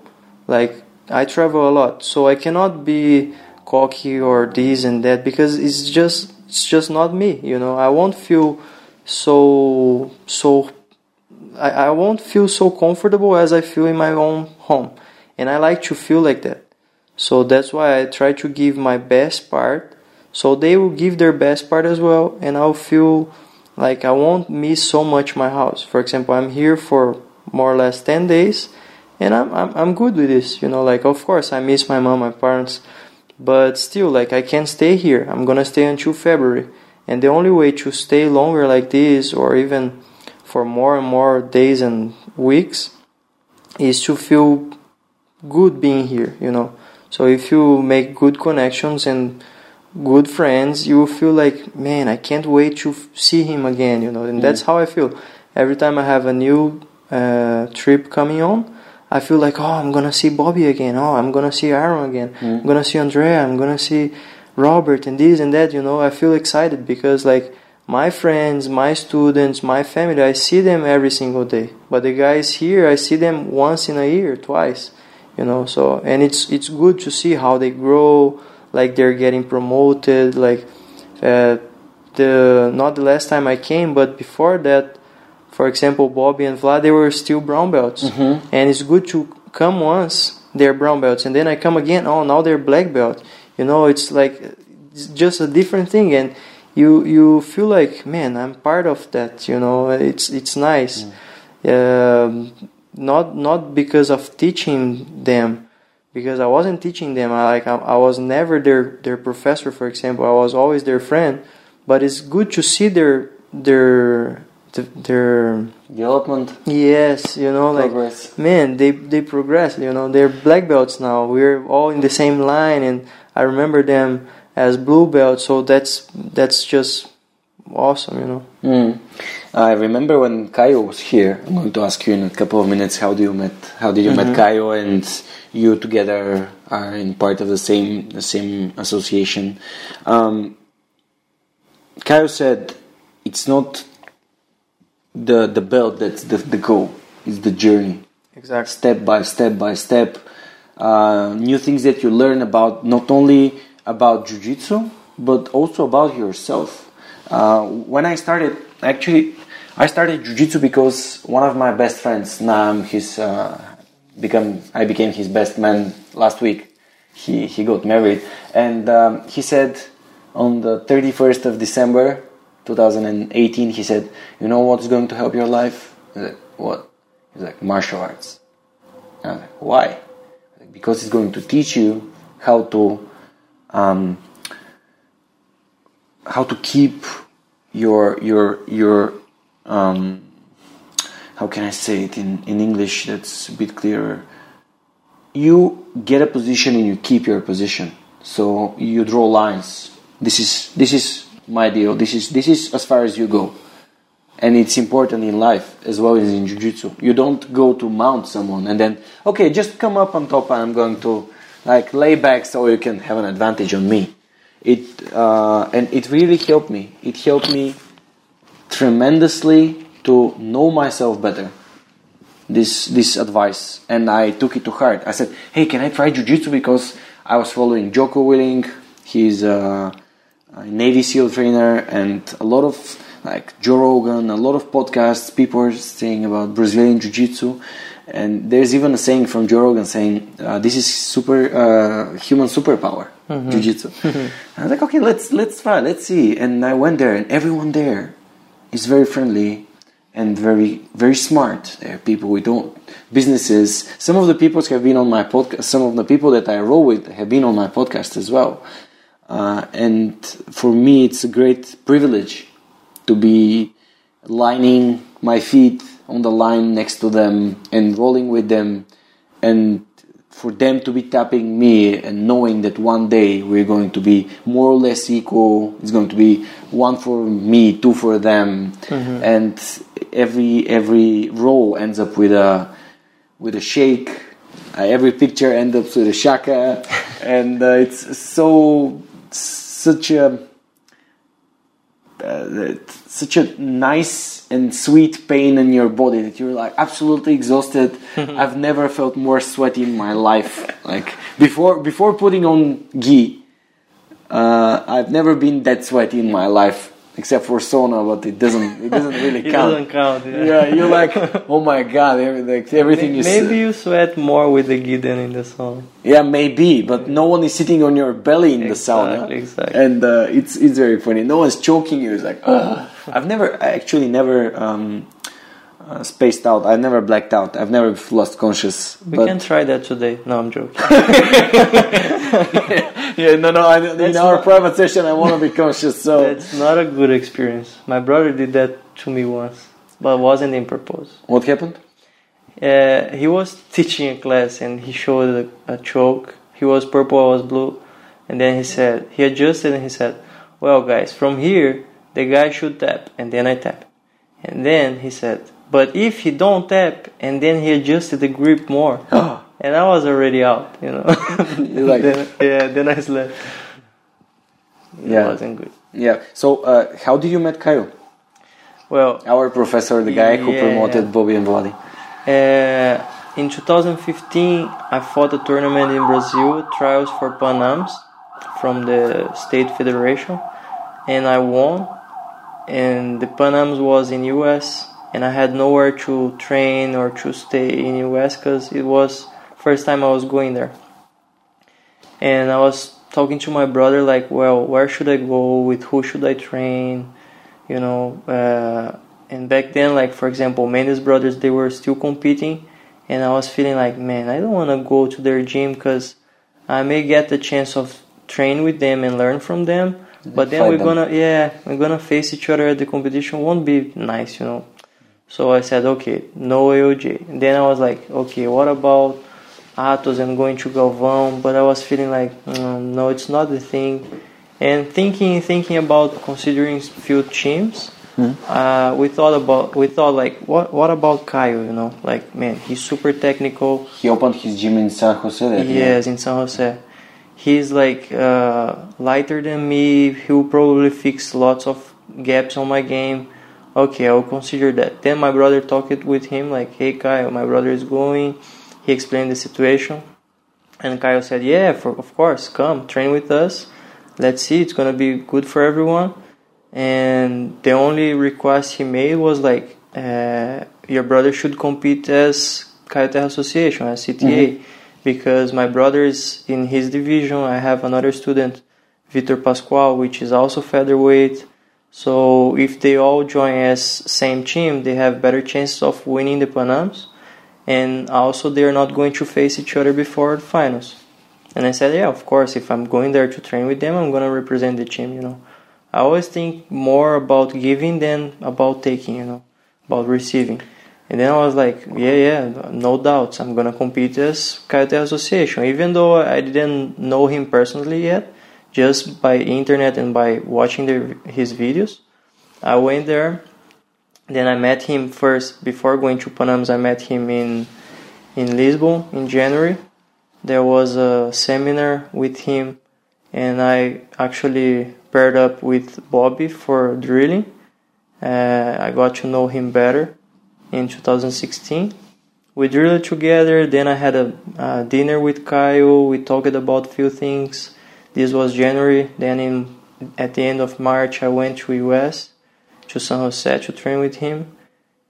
Like I travel a lot, so I cannot be cocky or this and that because it's just it's just not me. You know, I won't feel so so. I, I won't feel so comfortable as I feel in my own home, and I like to feel like that. So that's why I try to give my best part, so they will give their best part as well, and I'll feel like I won't miss so much my house. For example, I'm here for more or less ten days, and I'm I'm I'm good with this. You know, like of course I miss my mom, my parents, but still, like I can't stay here. I'm gonna stay until February, and the only way to stay longer like this, or even for more and more days and weeks is to feel good being here, you know. So if you make good connections and good friends, you will feel like, man, I can't wait to f- see him again, you know. And that's how I feel. Every time I have a new uh, trip coming on, I feel like, oh, I'm gonna see Bobby again. Oh, I'm gonna see Aaron again. I'm gonna see Andrea. I'm gonna see Robert and this and that. You know, I feel excited because like my friends, my students, my family, I see them every single day. But the guys here, I see them once in a year, twice. You know, so and it's it's good to see how they grow. Like they're getting promoted. Like uh, the not the last time I came, but before that, for example, Bobby and Vlad, they were still brown belts, and it's good to come once they're brown belts, and then I come again. Oh, now they're black belt. You know, it's like it's just a different thing, and you you feel like, man, I'm part of that. You know, it's it's nice. Um, not not because of teaching them, because I wasn't teaching them. I like I, I was never their their professor, for example. I was always their friend. But it's good to see their their their Development, yes, you know, like progress. man, they they progress. You know, they're black belts now. We're all in the same line, and I remember them as blue belts. So that's that's just awesome. You know. Mm. I remember when Caio was here. I'm going to ask you in a couple of minutes how do you met? How did you met Caio and you together are in part of the same the same association? Um, Kaio said it's not the the belt that's the, the goal. is the journey Exactly. step by step by step uh, new things that you learn about not only about jiu-jitsu but also about yourself uh, when i started actually i started jiu-jitsu because one of my best friends nam his uh, become i became his best man last week he, he got married and um, he said on the 31st of december 2018 he said you know what's going to help your life I like, what He's like martial arts. And I was like, why? Like, because it's going to teach you how to um, how to keep your your your um, how can I say it in, in English that's a bit clearer. You get a position and you keep your position. So you draw lines. This is this is my deal. This is this is as far as you go. And it's important in life as well as in jiu-jitsu. You don't go to mount someone and then okay just come up on top i'm going to like lay back so you can have an advantage on me. It uh, and it really helped me. It helped me tremendously to know myself better. This this advice. And i took it to heart. I said hey can i try jiu-jitsu because i was following Jocko Willink. He's a, a navy seal trainer and a lot of like Joe Rogan, a lot of podcasts, people are saying about Brazilian Jiu Jitsu. And there's even a saying from Joe Rogan saying, uh, "This is super uh, human superpower, Jiu Jitsu." I was like, "Okay, let's let's try, let's see." And I went there, and everyone there is very friendly and very very smart. There are people we don't businesses. Some of the people have been on my podcast. Some of the people that I roll with have been on my podcast as well. Uh, and for me, it's a great privilege to be lining my feet on the line next to them and rolling with them. And for them to be tapping me and knowing that one day we're going to be more or less equal it's going to be one for me two for them. And every every roll ends up with a with a shake. Uh, every picture ends up with a shaka. And uh, it's so such a uh, such a nice and sweet pain in your body that you're like absolutely exhausted. I've never felt more sweaty in my life. Like before, before putting on gi, uh, I've never been that sweaty in my life, except for sauna, but it doesn't. It doesn't really It count. doesn't count. Yeah. Yeah, you're like, oh my god, every, like, everything you s- Maybe you sweat more with the gi than in the sauna. Yeah, maybe, but no one is sitting on your belly in the sauna, Exactly, exactly. and uh, it's it's very funny. No one's choking you. It's like, oh. I've never, I actually never um, uh, spaced out. I never blacked out. I've never lost conscious. We can try that today. No, I'm joking. yeah, no, no. I, in our private session, I want to be conscious. So That's not a good experience. My brother did that to me once. but wasn't in purpose. What happened? Uh, he was teaching a class and he showed a, a choke. He was purple, I was blue, and then he said he adjusted and he said, "Well, guys, from here the guy should tap," and then I tap, and then he said, "But if he don't tap," and then he adjusted the grip more, and I was already out, you know. like- then, yeah, then I slept. It Yeah. wasn't good. Yeah. So, uh, how did you met Caio? Well, Our professor, the guy who Yeah. promoted Bobby and Vladi. Uh, in 2015, I fought a tournament in Brazil, trials for Panams from the state federation, and I won. And the Panams was in US, and I had nowhere to train or to stay in the US because it was first time I was going there. And I was talking to my brother like, well, where should I go? With who should I train? You know. Uh, and back then, like for example, Mendes brothers, they were still competing, and I was feeling like, man, I don't want to go to their gym because I may get the chance of train with them and learn from them. But then we're them. gonna, yeah, we're gonna face each other at the competition. Won't be nice, you know. So I said, okay, no AOJ. And then I was like, okay, what about Atos? I'm going to Galvão, but I was feeling like, mm, no, it's not the thing. And thinking, thinking about considering few teams, uh, we thought about, we thought like, what, what about Caio? You know, like, man, he's super technical. He opened his gym in San Jose. That year. Yes, in San Jose. He's like uh, lighter than me. He will probably fix lots of gaps on my game. Okay, I'll consider that. Then my brother talked with him like, "Hey, Caio, my brother is going." He explained the situation, and Caio said, "Yeah, for, of course, come train with us. Let's see, it's gonna be good for everyone." And the only request he made was like, uh, "Your brother should compete as Caio Terra Association, as CTA." because my brother is in his division. I have another student, Vitor Pascual, which is also featherweight. So if they all join as same team, they have better chances of winning the Panams, and also they are not going to face each other before the finals. And I said, yeah, of course. If I'm going there to train with them, I'm gonna represent the team. You know, I always think more about giving than about taking. You know, about receiving. And then I was like, yeah, yeah, no doubts. I'm gonna compete as Caio Terra Association, even though I didn't know him personally yet, just by internet and by watching his videos. I went there. Then I met him first before going to Panams. I met him in in Lisbon in January. There was a seminar with him, and I actually paired up with Bobby for drilling. Uh, I got to know him better in 2016. We drilled together. Then I had a, a dinner with Caio. We talked about few things. This was January. Then in at the end of March, I went to US to San Jose to train with him,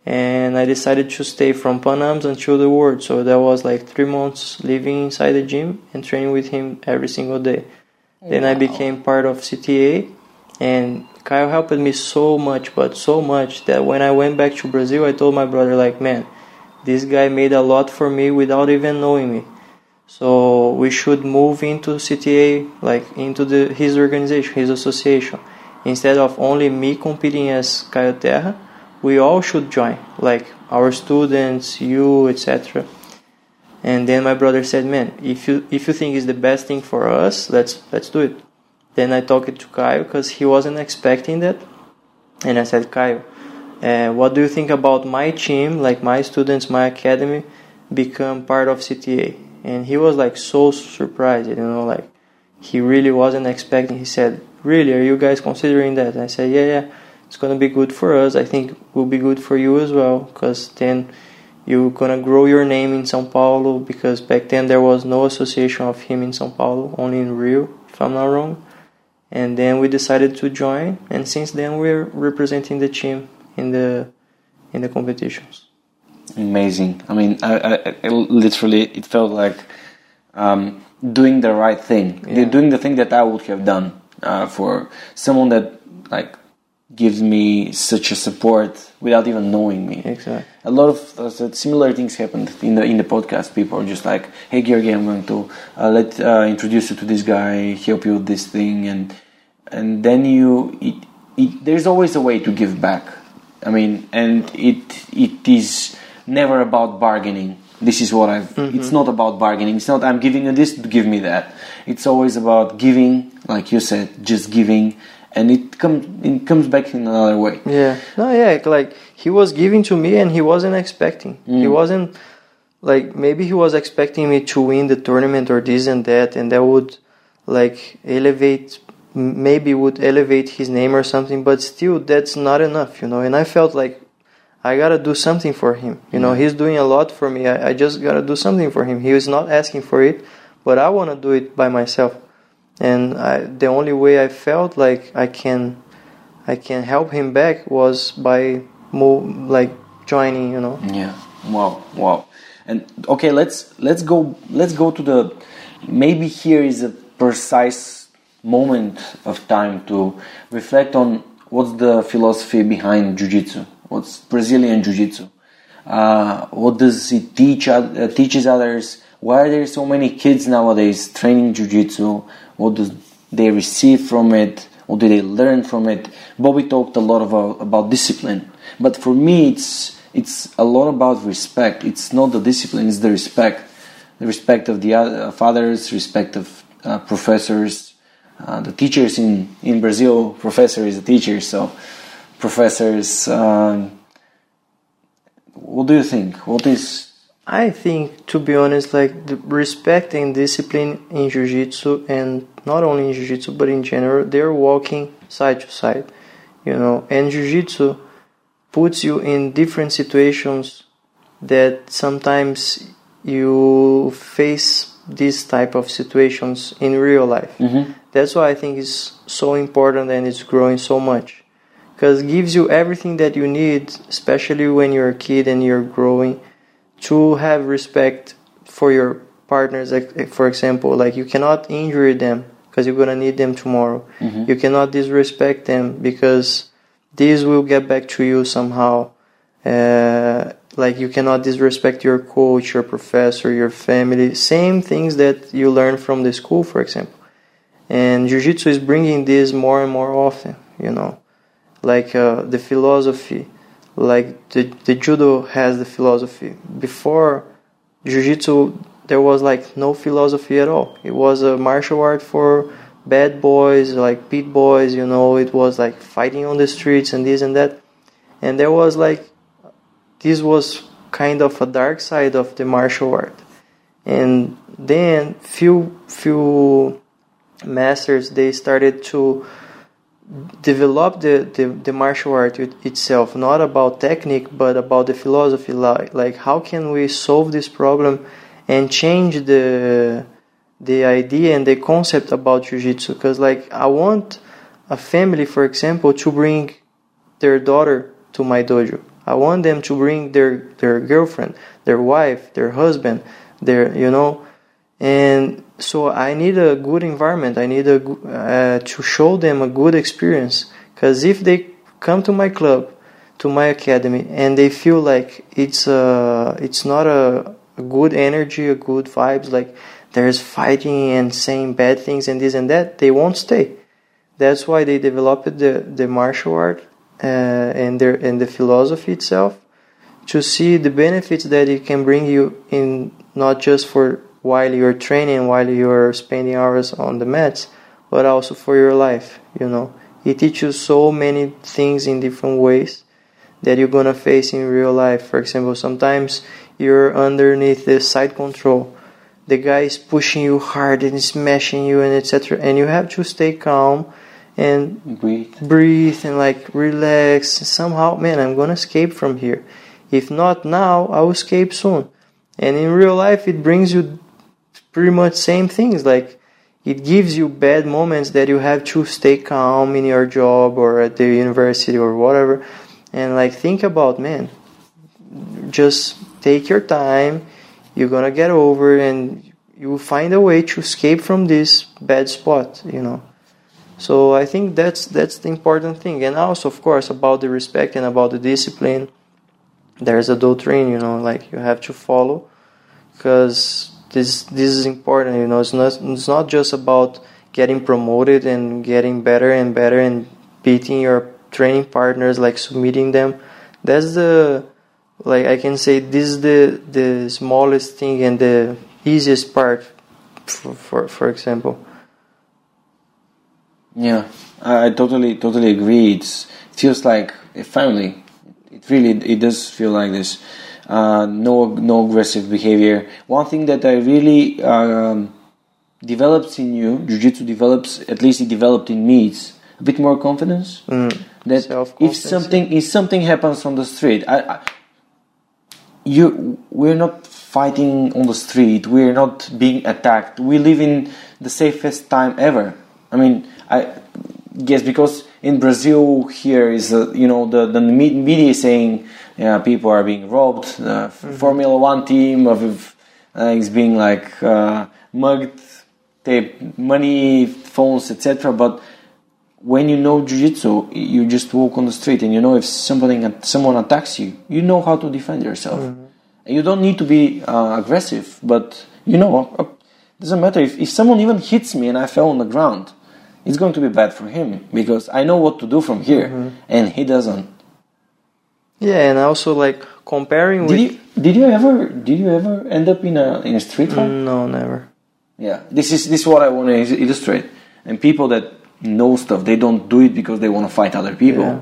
and I decided to stay from Panams until the World. So that was like three months living inside the gym and training with him every single day. Then I became part of CTA, and Caio helped me so much, but so much that when I went back to Brazil, I told my brother, like, man, this guy made a lot for me without even knowing me. So we should move into CTA, like into the his organization, his association. Instead of only me competing as Caio Terra, we all should join, like our students, you, etc. And then my brother said, "Man, if you if you think it's the best thing for us, let's let's do it." Then I talked to Caio because he wasn't expecting that, and I said, "Caio, uh, what do you think about my team, like my students, my academy, become part of CTA?" And he was like so surprised, you know, like he really wasn't expecting. He said, "Really, are you guys considering that?" And I said, "Yeah, yeah, it's gonna be good for us. I think it will be good for you as well, because then." you're gonna grow your name in São Paulo because back then there was no association of him in São Paulo, only in Rio, if I'm not wrong. And then we decided to join, and since then we're representing the team in the in the competitions. Amazing. I mean, I, I, I literally, it felt like um, doing the right thing. Yeah. Doing the thing that I would have done uh, for someone that like gives me such a support without even knowing me. Exactly. A lot of uh, similar things happened in the in the podcast. People are just like, "Hey, Georgi, I'm going to uh, let uh, introduce you to this guy, help you with this thing," and and then you, it, it, there's always a way to give back. I mean, and it it is never about bargaining. This is what I've. Mm-hmm. It's not about bargaining. It's not I'm giving you this, give me that. It's always about giving, like you said, just giving, and it comes it comes back in another way. Yeah. No, yeah, like he was giving to me and he wasn't expecting. He mm. wasn't like maybe he was expecting me to win the tournament or this and that and that would like elevate maybe would elevate his name or something but still that's not enough you know and i felt like i gotta do something for him you know mm. he's doing a lot for me I, I just gotta do something for him he was not asking for it but i want to do it by myself and I, the only way i felt like i can i can help him back was by mo- like joining you know Yeah. Wow. Wow. And okay, let's let's go let's go to the maybe here is a precise moment of time to reflect on what's the philosophy behind jiu-jitsu. What's Brazilian jiu-jitsu? Uh, what does it teach uh, teaches others? Why are there so many kids nowadays training jiu-jitsu? What do they receive from it? What do they learn from it? Bobby talked a lot about, about discipline, but for me, it's it's a lot about respect. It's not the discipline; it's the respect, the respect of the of others, respect of uh, professors, uh, the teachers in in Brazil. Professor is a teacher, so professors. Um, what do you think? What is I think, to be honest, like the respect and discipline in jiu-jitsu, and not only in jiu-jitsu but in general, they're walking side to side, you know. And jiu-jitsu puts you in different situations that sometimes you face these type of situations in real life. That's why I think it's so important and it's growing so much because gives you everything that you need, especially when you're a kid and you're growing to have respect for your partners like, for example like you cannot injure them because you're gonna need them tomorrow. You cannot disrespect them because this will get back to you somehow. Uh, like you cannot disrespect your coach your professor your family. Same things that you learn from the school for example. And jiu-jitsu is bringing this more and more often you know like uh, the philosophy like the, the judo has the philosophy. Before jiu-jitsu there was like no philosophy at all. It was a martial art for bad boys like pit boys you know it was like fighting on the streets and this and that. And there was like this was kind of a dark side of the martial art. And then few few masters they started to develop the, the, the martial art it- itself not about technique but about the philosophy like, like how can we solve this problem and change the the idea and the concept about jiu-jitsu? Because like i want a family for example to bring their daughter to my dojo. I want them to bring their their girlfriend their wife their husband their you know? And so I need a good environment. I need a uh, to show them a good experience. Because if they come to my club, to my academy, and they feel like it's uh it's not a, a good energy, a good vibes, like there's fighting and saying bad things and this and that, they won't stay. That's why they developed the the martial art uh, and their and the philosophy itself to see the benefits that it can bring you in not just for while you're training while you're spending hours on the mats but also for your life you know. It teaches you so many things in different ways that you're gonna face in real life. For example sometimes you're underneath the side control. The guy is pushing you hard and smashing you and etc and you have to stay calm and breathe? breathe and like relax. Somehow man i'm gonna escape from here. If not now i will escape soon. And in real life it brings you pretty much same things. Like it gives you bad moments that you have to stay calm in your job or at the university or whatever. And like think about man just take your time. You're gonna get over and you will find a way to escape from this bad spot you know? So I think that's that's the important thing, and also of course about the respect and about the discipline. There's a doctrine, you know, like you have to follow, because this this is important. You know, it's not it's not just about getting promoted and getting better and better and beating your training partners, like submitting them, that's the like I can say this is the the smallest thing and the easiest part for for, for example. Yeah, I, totally totally agree. It's, it feels like a family. It really it does feel like this. Uh, no no aggressive behavior. One thing that I really um, develops in you, jiu-jitsu develops. At least it developed in me. It's a bit more confidence. Mm. That if something if something happens on the street, I, I you we're not fighting on the street. We're not being attacked. We live in the safest time ever. I mean, I guess because in Brazil here is uh, you know the the media saying yeah people are being robbed. The Formula One team of uh, is being like uh, mugged, take money, phones, etc. But when you know jiu-jitsu you just walk on the street and you know if somebody someone attacks you you know how to defend yourself and you don't need to be uh, aggressive but you know uh, doesn't matter if, if someone even hits me and i fell on the ground it's going to be bad for him because i know what to do from here mm-hmm. and he doesn't Yeah, and also like comparing did with you did you ever did you ever end up in a in a street fight no never. Yeah, this is this is what I want to illustrate. And people that know stuff, they don't do it because they want to fight other people. Yeah.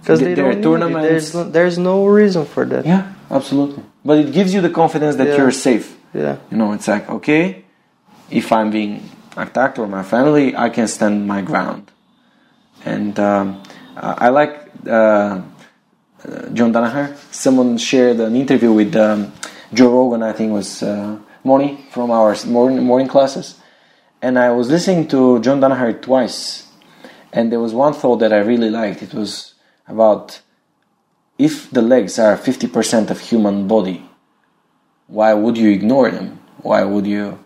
Because Th- there are tournaments. There's no, there's no reason for that. Yeah, absolutely. But it gives you the confidence that Yeah. you're safe. Yeah. You know, it's like okay, if I'm being attacked or my family, I can stand my ground. And um, I like uh, uh, John Danaher. Someone shared an interview with um, Joe Rogan. I think was uh, Moni from our morning morning classes, and I was listening to John Danaher twice, and there was one thought that I really liked. It was about if the legs are fifty percent of human body, why would you ignore them? Why would you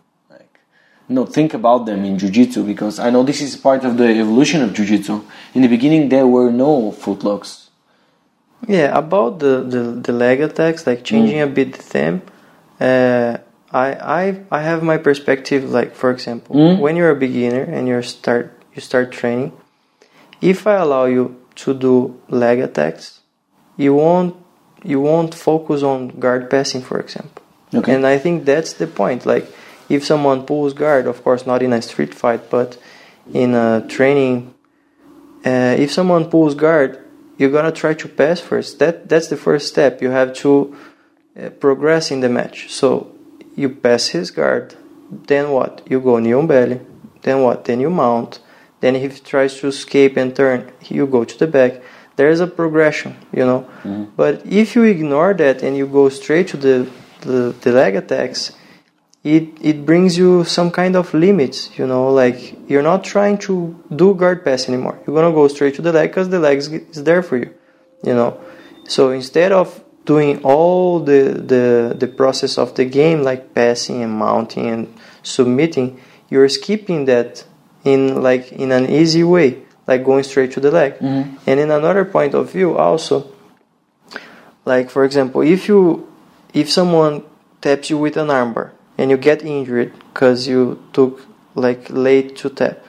no think about them in jiu-jitsu because I know this is part of the evolution of jiu-jitsu. In the beginning there were no footlocks. Yeah, about the, the, the leg attacks, like changing a bit the theme, uh, I, I I have my perspective. Like for example, Mm. when you're a beginner and you start you start training, if I allow you to do leg attacks, you won't you won't focus on guard passing, for example. Okay. And I think that's the point. Like if someone pulls guard, of course not in a street fight, but in a training uh, if someone pulls guard, you're gonna try to pass first. That that's the first step. You have to uh, progress in the match. So you pass his guard. Then what? You go knee on belly. Then what? Then you mount. Then if he tries to escape and turn, you go to the back. There is a progression, you know. But if you ignore that and you go straight to the the, the leg attacks, it it brings you some kind of limits you know like you're not trying to do guard pass anymore. You're gonna go straight to the leg because the leg is, there for you you know. So instead of doing all the, the the process of the game like passing and mounting and submitting you're skipping that in like in an easy way like going straight to the leg. Mm-hmm. And in another point of view also like for example if you if someone taps you with an armbar and you get injured because you took like late to tap.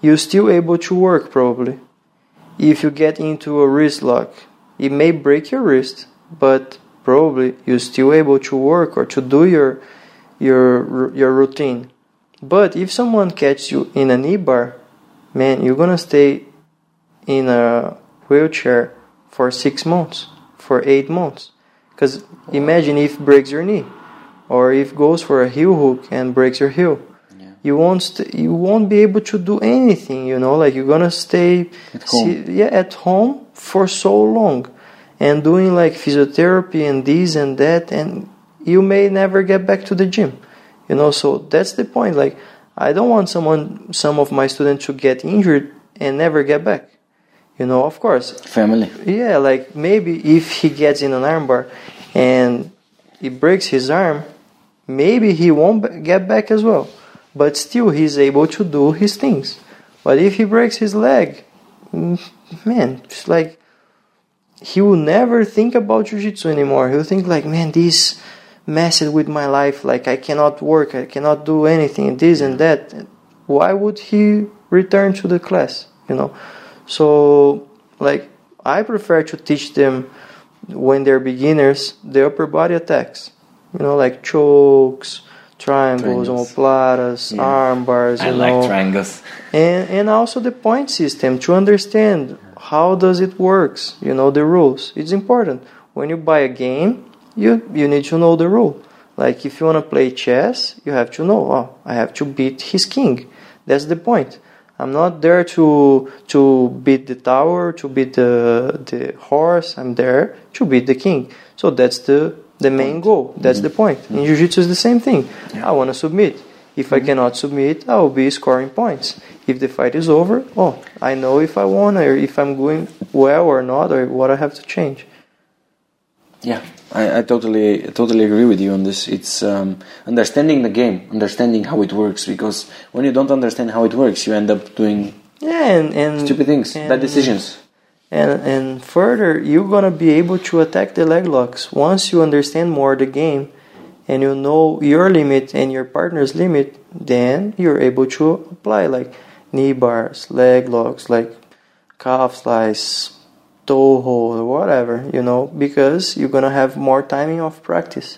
You're still able to work probably. If you get into a wrist lock it may break your wrist but probably you're still able to work or to do your your your routine. But if someone catches you in a knee bar man you're gonna stay in a wheelchair for six months for eight months. Because imagine if breaks your knee or if goes for a heel hook and breaks your heel. You won't st- you won't be able to do anything you know like you're gonna stay At home. see- yeah at home for so long and doing like physiotherapy and this and that and you may never get back to the gym you know? So that's the point like i don't want someone some of my students to get injured and never get back you know? Of course. Family. yeah, like maybe if he gets in an armbar and he breaks his arm, maybe he won't get back as well. But still, he's able to do his things. But if he breaks his leg, mm, man, it's like he will never think about jiu-jitsu anymore. He'll think like, man, this messed with my life. Like I cannot work, I cannot do anything, this and that. Why would he return to the class? You know. So, like, I prefer to teach them when they're beginners, the upper body attacks. You know, like chokes, triangles, Triangles. omoplatas, Yeah. arm bars. I like know, triangles. and and also the point system to understand how does it works you know the rules it's important when you buy a game you you need to know the rule like if you want to play chess you have to know oh i have to beat his king that's the point i'm not there to to beat the tower to beat the the horse i'm there to beat the king so that's the the main goal that's the mm-hmm. point in mm-hmm. jiu-jitsu is the same thing i want to submit if I mm-hmm. cannot submit, I will be scoring points. If the fight is over, oh, I know if I won or if I'm going well or not or what I have to change. Yeah, I, I totally totally agree with you on this. It's um, understanding the game, understanding how it works. Because when you don't understand how it works, you end up doing Yeah, and, and stupid things, bad and- decisions. And and further, you're gonna be able to attack the leg locks once you understand more the game, and you know your limit and your partner's limit. Then you're able to apply like knee bars, leg locks, like calf slice, toe hold, whatever. You know, because you're gonna have more timing of practice,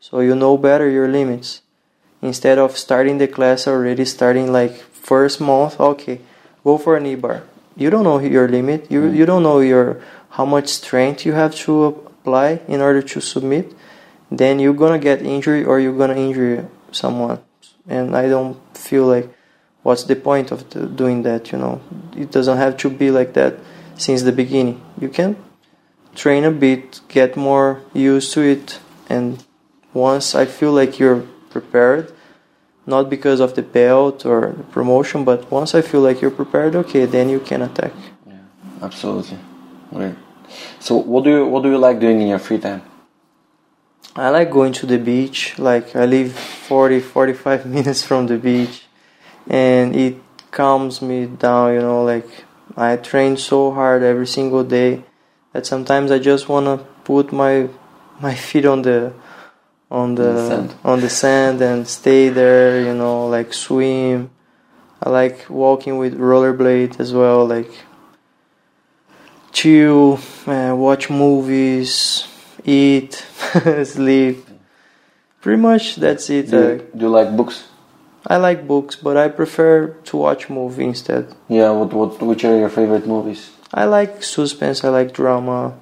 so you know better your limits. Instead of starting the class already, starting like first month, okay, go for a knee bar you don't know your limit. You mm. you don't know your how much strength you have to apply in order to submit. Then you're gonna get injury or you're gonna injure someone. And i don't feel like what's the point of doing that you know? It doesn't have to be like that since the beginning. You can train a bit get more used to it and once i feel like you're prepared not because of the belt or the promotion, but once I feel like you're prepared, okay, then you can attack. Yeah, absolutely. Right. So, what do you what do you like doing in your free time? I like going to the beach. Like I live 40, 45 minutes from the beach, and it calms me down. You know, like I train so hard every single day that sometimes I just wanna put my my feet on the on the, on the sand and stay there. You know, like swim. I like walking with rollerblade as well. Like chill, uh, watch movies, eat, sleep. Pretty much that's it. Do Uh, you, do you like books? I like books, but I prefer to watch movie instead. Yeah. What what which are your favorite movies? I like suspense. I like drama.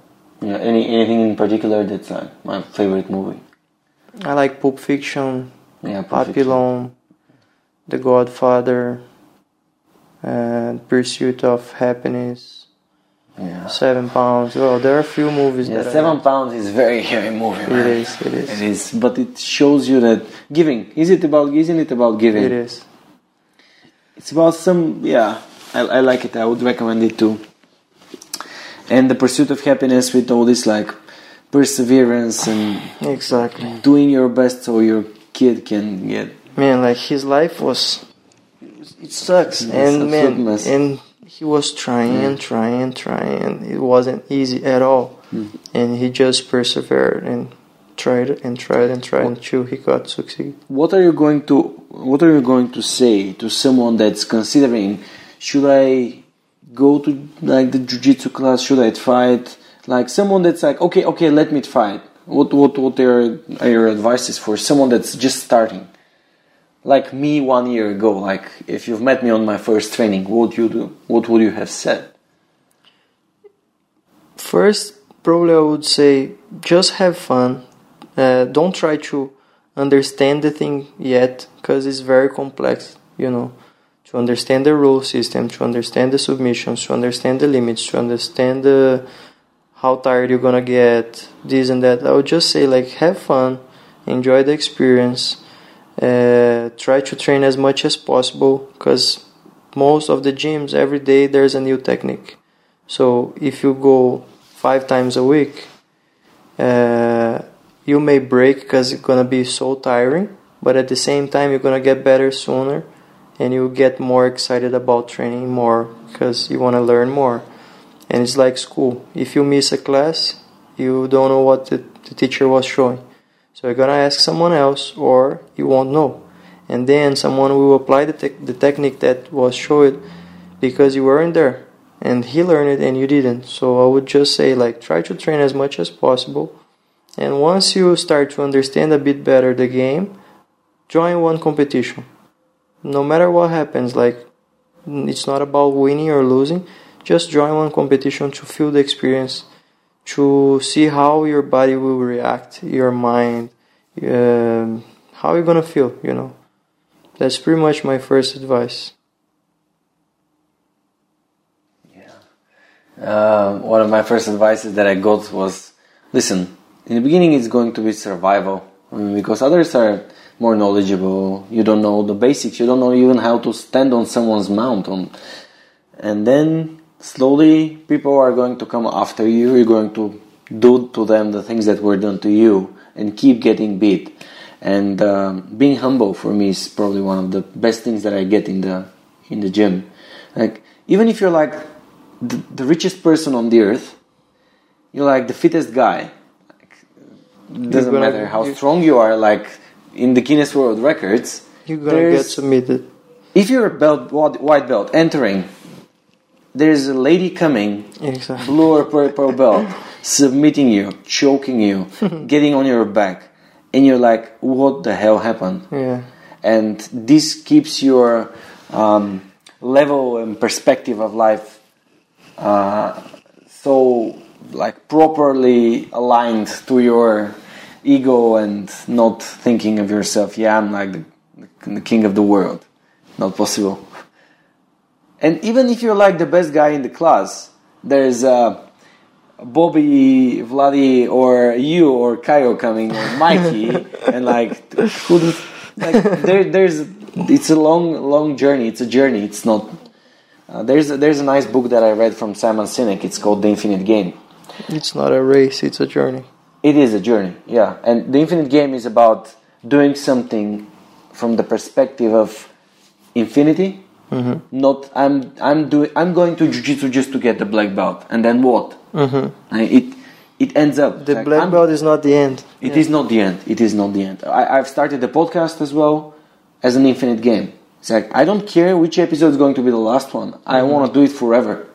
Yeah. Any anything in particular that's like my favorite movie? I like Pulp Fiction, Yeah. Pulp Fiction. Papillon, The Godfather, and Pursuit of Happiness, Yeah. Seven Pounds. Well, there are a few movies Yeah, I Seven. Pounds is very heavy movie. It man. is. It is. It is, but it shows you that giving. Is it about? Isn't it about giving? It is. It's about some. Yeah, I, I like it. I would recommend it too. And the pursuit of happiness with all this like perseverance and Exactly. doing your best so your kid can get. man like his life was it sucks Yes, and man mess. and he was trying and trying and trying it wasn't easy at all Hmm. and he just persevered and tried and tried and tried until he got succeed What are you going to What are you going to say to someone that's considering? Should I go to like the jiu-jitsu class? Should I fight? Like someone that's like, okay, okay, let me fight. What what what are, are your advices for someone that's just starting? Like me one year ago. Like if you've met me on my first training, what would you do? What would you have said? first probably i would say just have fun uh, don't try to understand the thing yet because it's very complex you know to understand the rule system to understand the submissions to understand the limits to understand the how tired you're gonna get this and that i would just say like have fun enjoy the experience uh, try to train as much as possible because most of the gyms every day there's a new technique so if you go five times a week, uh, you may break because it's gonna be so tiring. But at the same time, you're gonna get better sooner, and you get more excited about training more because you wanna learn more. And it's like school. If you miss a class, you don't know what the, the teacher was showing. So you're gonna ask someone else, or you won't know. And then someone will apply the, tec- the technique that was showed because you weren't there and he learned it and you didn't. So I would just say like try to train as much as possible. And once you start to understand a bit better the game, join one competition. No matter what happens, like it's not about winning or losing, just join one competition to feel the experience, to see how your body will react, your mind, um, how you're gonna feel, you know. That's pretty much my first advice. Uh, one of my first advices that I got was, listen, in the beginning it's going to be survival I mean, because others are more knowledgeable. You don't know the basics. You don't know even how to stand on someone's mount. On, and then slowly people are going to come after you. You're going to do to them the things that were done to you and keep getting beat. And um, being humble for me is probably one of the best things that I get in the in the gym. Like even if you're like the, the richest person on the earth, you're like the fittest guy. Like, doesn't gonna- matter how strong you are. Like in the Guinness World Records, You're gonna get submitted. if you're a belt white white belt entering, there's a lady coming Exactly. blue or purple belt, submitting you, choking you, getting on your back, and you're like, what the hell happened? Yeah. And this keeps your um, level and perspective of life uh, so like properly aligned to your ego and not thinking of yourself. Yeah, I'm like the, the king of the world. Not possible. And even if you're like the best guy in the class, there's uh, Bobby, Vladi, or you, or Caio coming, or Mikey, and like, who does, like there, there's, it's a long, long journey. It's a journey. It's not. Uh, there's, a, there's a nice book that I read from Simon Sinek. It's called The Infinite Game. It's not a race, it's a journey. It is a journey, yeah. And the infinite game is about doing something from the perspective of infinity. Mm-hmm. Not I'm I'm doing I'm going to jiu-jitsu just to get the black belt, and then what? Mm-hmm. it it ends up The like, black I'm- belt is not the end. It is not the end. It is not the end. I, I've started the podcast as well as an infinite game. It's like I don't care which episode is going to be the last one. I want to do it forever.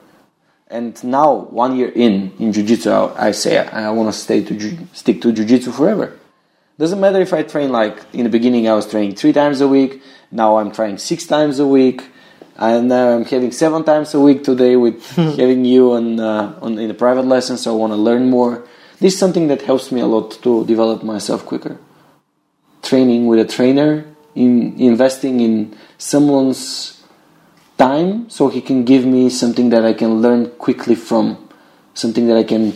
And now, one year in in jiu-jitsu, I I say I want to stay to ju- stick to jiu-jitsu forever. Doesn't matter if I train like in the beginning I was training three times a week. Now I'm trying six times a week, and now I'm having seven times a week today with having you on, uh, on in a private lesson. So I want to learn more. This is something that helps me a lot to develop myself quicker. Training with a trainer, in investing in someone's time, so he can give me something that I can learn quickly from, something that I can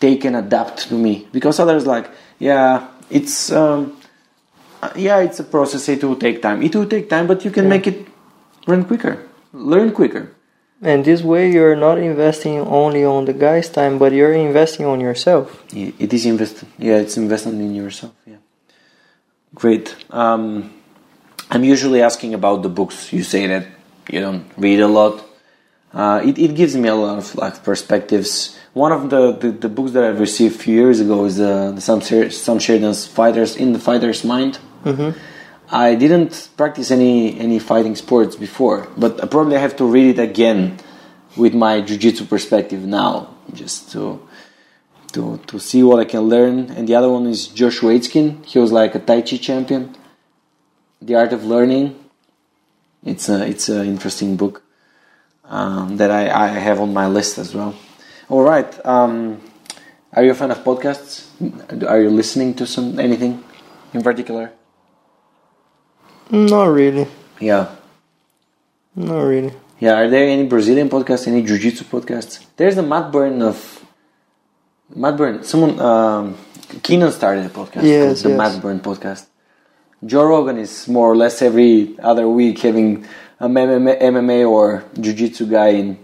take and adapt to me. Because others like, yeah, it's um, uh, yeah, it's a process. It will take time. It will take time, but you can make it run quicker, learn quicker. And this way, you're not investing only on the guy's time, but you're investing on yourself. Yeah, It is invest. Yeah, it's investment in yourself. Yeah, great. Um, I'm usually asking about the books. You say that you don't read a lot. Uh, it, it gives me a lot of like perspectives. One of the, the, the books that I received a few years ago is uh, the Sam, Sam Sheridan's Fighters in the Fighter's Mind. I didn't practice any any fighting sports before, but I probably have to read it again with my jiu-jitsu perspective now, just to to to see what I can learn. And the other one is Josh Waitzkin. He was like a Tai Chi champion. The Art of Learning. It's a it's an interesting book um, that I, I have on my list as well. All right. Um, are you a fan of podcasts? Are you listening to some anything in particular? Not really. Yeah. Not really. Yeah, are there any Brazilian podcasts, any jiu-jitsu podcasts? There's the Matt Burn of Matt Burn. Someone um, Keenan started a podcast Yes, the yes. Matt Burn podcast. Joe Rogan is more or less every other week having a MMA, MMA or jiu-jitsu guy in.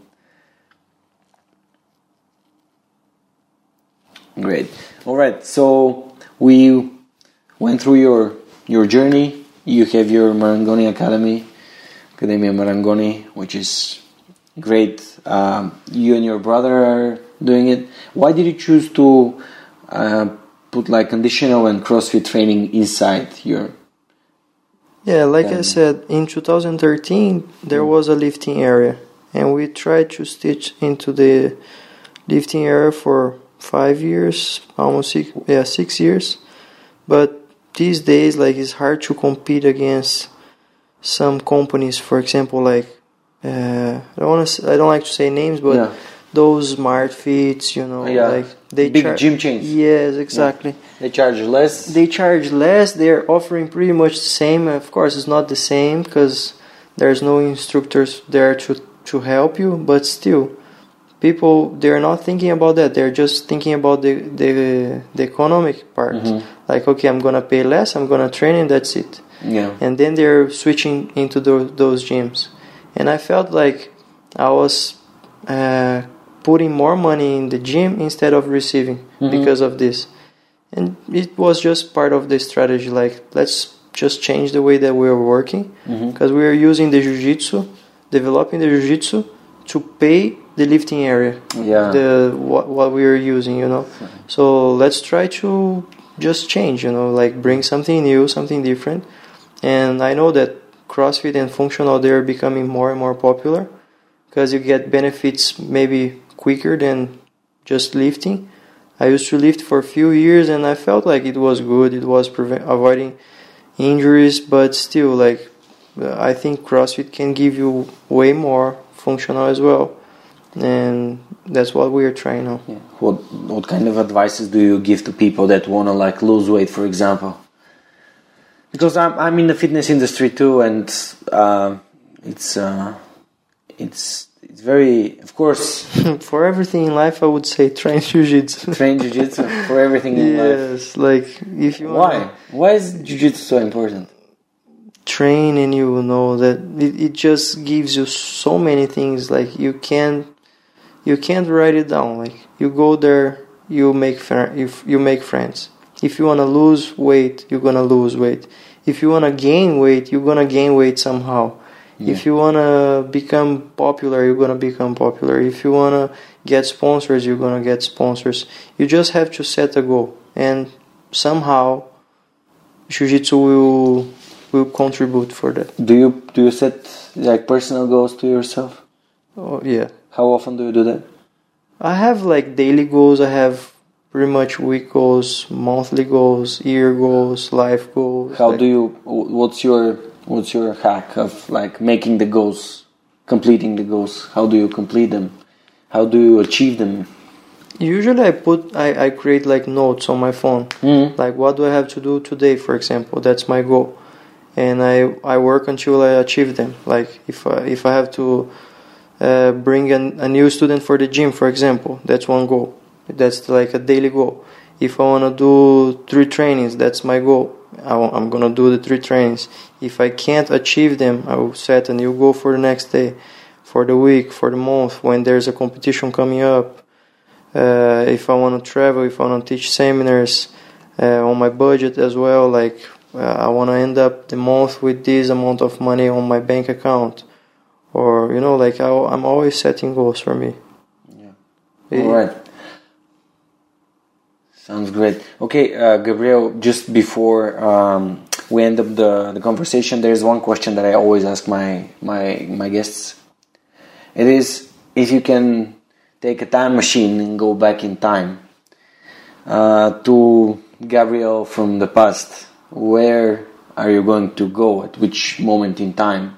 Great. All right. So we went through your your journey. You have your Marangoni Academy, Academia Marangoni, which is great. Um, you and your brother are doing it. Why did you choose to uh, put like conditional and CrossFit training inside your? Yeah, like I Um, said, in 2013 there was a lifting area, and we tried to stitch into the lifting area for five years, almost six, yeah, six years. But these days, like it's hard to compete against some companies. For example, like uh, I don't want to, I don't like to say names, but Yeah. those smart fits, you know, Yeah. like they Big char- gym chains. Yes, exactly. They charge less. They charge less. They're offering pretty much the same. Of course, it's not the same because there's no instructors there to to help you. But still, people they're not thinking about that. They're just thinking about the the, the economic part. Like, okay, I'm gonna pay less. I'm gonna train, and that's it. yeah. And then they're switching into those those gyms. And I felt like I was uh, putting more money in the gym instead of receiving because of this and it was just part of the strategy like let's just change the way that we are working because we are using the jiu-jitsu developing the jiu-jitsu to pay the lifting area Yeah. the what, what we are using you know so let's try to just change you know like bring something new something different and i know that crossfit and functional they are becoming more and more popular because you get benefits maybe quicker than just lifting I used to lift for a few years and I felt like it was good. It was prevent- avoiding injuries, but still, like uh, I think CrossFit can give you way more functional as well, and that's what we are trying now. Yeah. What what kind of advices do you give to people that want to like lose weight, for example? Because I'm I'm in the fitness industry too, and uh, it's uh, it's it's very of course For everything in life, I would say train jiu-jitsu. train jiu-jitsu for everything in life. yes, like if you Why? wanna Why is jiu-jitsu so important? train and you will know that it, it just gives you so many things like you can't you can't write it down like you go there you make fr- if you make friends. If you want to lose weight you're gonna lose weight. If you want to gain weight you're gonna gain weight somehow. If you want to become popular you're gonna become popular. If you want to get sponsors you're gonna get sponsors. You just have to set a goal and somehow jiu-jitsu will will contribute for that. Do you do you set like personal goals to yourself? oh yeah How often do you do that? I have like daily goals. I have pretty much week goals, monthly goals, year goals, life goals. How like- do you? What's your what's your hack of like making the goals, completing the goals? How do you complete them? How do you achieve them? Usually, I put I, I create like notes on my phone. Mhm. Like, what do I have to do today? For example, that's my goal, and I I work until I achieve them. Like if I, if I have to uh, bring an, a new student for the gym, for example, that's one goal. That's like a daily goal. If I want to do three trainings, that's my goal. I, am gonna do the three trainings. If I can't achieve them, I will set a new goal for the next day, for the week, for the month, when there's a competition coming up. Uh, if I want to travel, if I want to teach seminars uh, on my budget as well, like uh, I want to end up the month with this amount of money on my bank account, or you know, like I, I'm always setting goals for me. Yeah. All right. Sounds great. Okay, uh, Gabriel. Just before um, we end up the, the conversation, there's one question that I always ask my my my guests. It is if you can take a time machine and go back in time uh, to Gabriel from the past, where are you going to go? At which moment in time?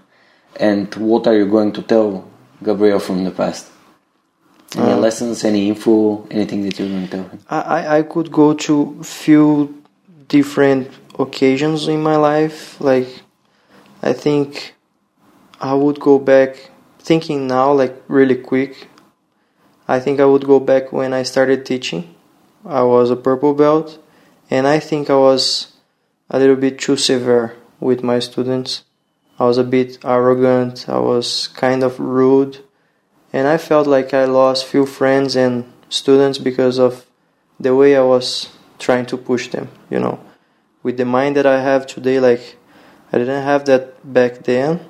And what are you going to tell Gabriel from the past? Any uh, lessons, any info, anything that you're going to tell him? I, I- I could go to few different occasions in my life. Like, I think I would go back thinking now, like really quick. I think I would go back when I started teaching. I was a purple belt, and I think I was a little bit too severe with my students. I was a bit arrogant. I was kind of rude and I felt like I lost few friends and students because of the way I was trying to push them, you know. With the mind that I have today, like I didn't have that back then,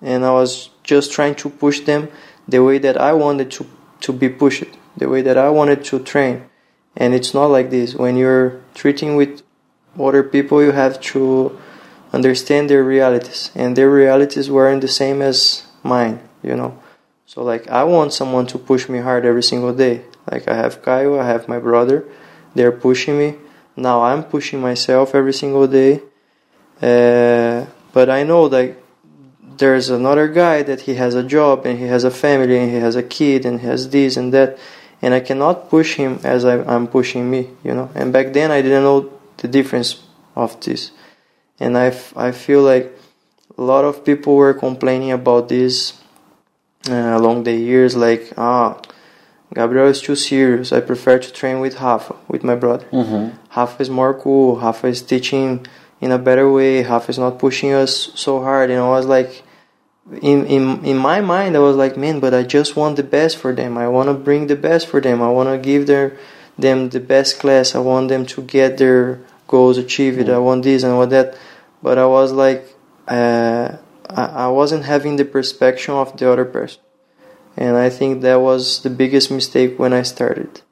and I was just trying to push them the way that I wanted to to be pushed, the way that I wanted to train. And it's not like this. When you're treating with other people, you have to understand their realities, and their realities weren't the same as mine, you know. So like I want someone to push me hard every single day. Like I have Kyle, I have my brother. They're pushing me. Now I'm pushing myself every single day. Uh, but I know that there's another guy that he has a job and he has a family and he has a kid and he has this and that and I cannot push him as I, am pushing me, you know. And back then I didn't know the difference of this, and I, f- I feel like a lot of people were complaining about this uh, along the years, like ah, Gabriel is too serious. I prefer to train with Rafa, with my brother. Mm-hmm. Rafa is more cool. Rafa is teaching in a better way. Rafa is not pushing us so hard. Know, I was like in in in my mind I was like man but I just want the best for them I want to bring the best for them I want to give their them the best class I want them to get their goals achieved mm. I want this and what that but I was like uh, I, wasn't having the perspective of the other person. And I think that was the biggest mistake when I started.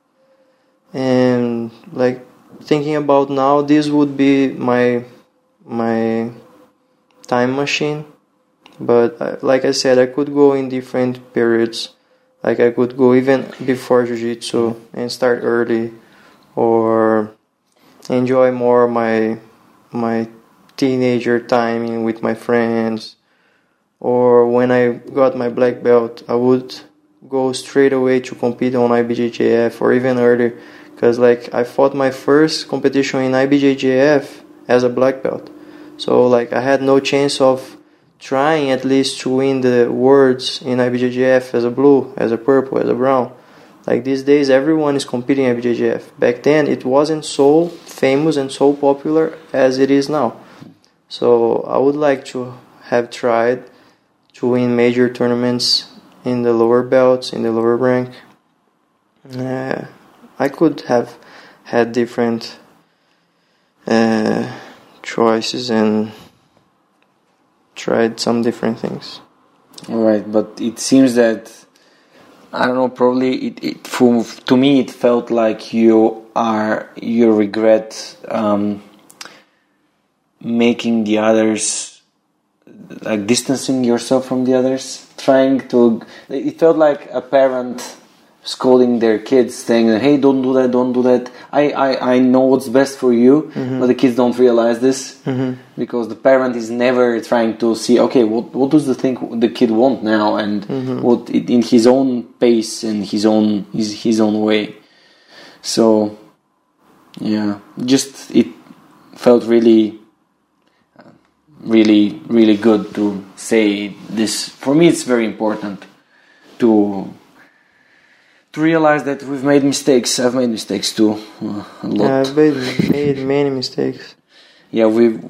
And like thinking about now this would be my my time machine. But uh, like I said, I could go in different periods. Like I could go even before jiu-jitsu and start early, or enjoy more my my teenager timing with my friends. Or when I got my black belt, I would go straight away to compete on IBJJF or even earlier, because like I fought my first competition in IBJJF as a black belt, so like I had no chance of trying at least to win the Worlds in IBJJF as a blue, as a purple, as a brown. Like these days, everyone is competing IBJJF. Back then, it wasn't so famous and so popular as it is now. So I would like to have tried to win major tournaments in the lower belts, in the lower rank. Uh, I could have had different uh, choices and tried some different things. All right, but it seems that I don't know. Probably it, it for, to me it felt like you are you regret um, making the others like distancing yourself from the others, trying to. It felt like a parent scolding their kids, saying, "Hey, don't do that, don't do that." I I, I know what's best for you, mm-hmm. but the kids don't realize this mm-hmm. because the parent is never trying to see, okay, what what does the thing the kid want now, and mm-hmm. what in his own pace and his own his his own way. So, yeah, just it felt really really really good to say this for me it's very important to to realize that we've made mistakes. I've made mistakes too, uh, a lot. Yeah, I've made, made many mistakes. Yeah, we've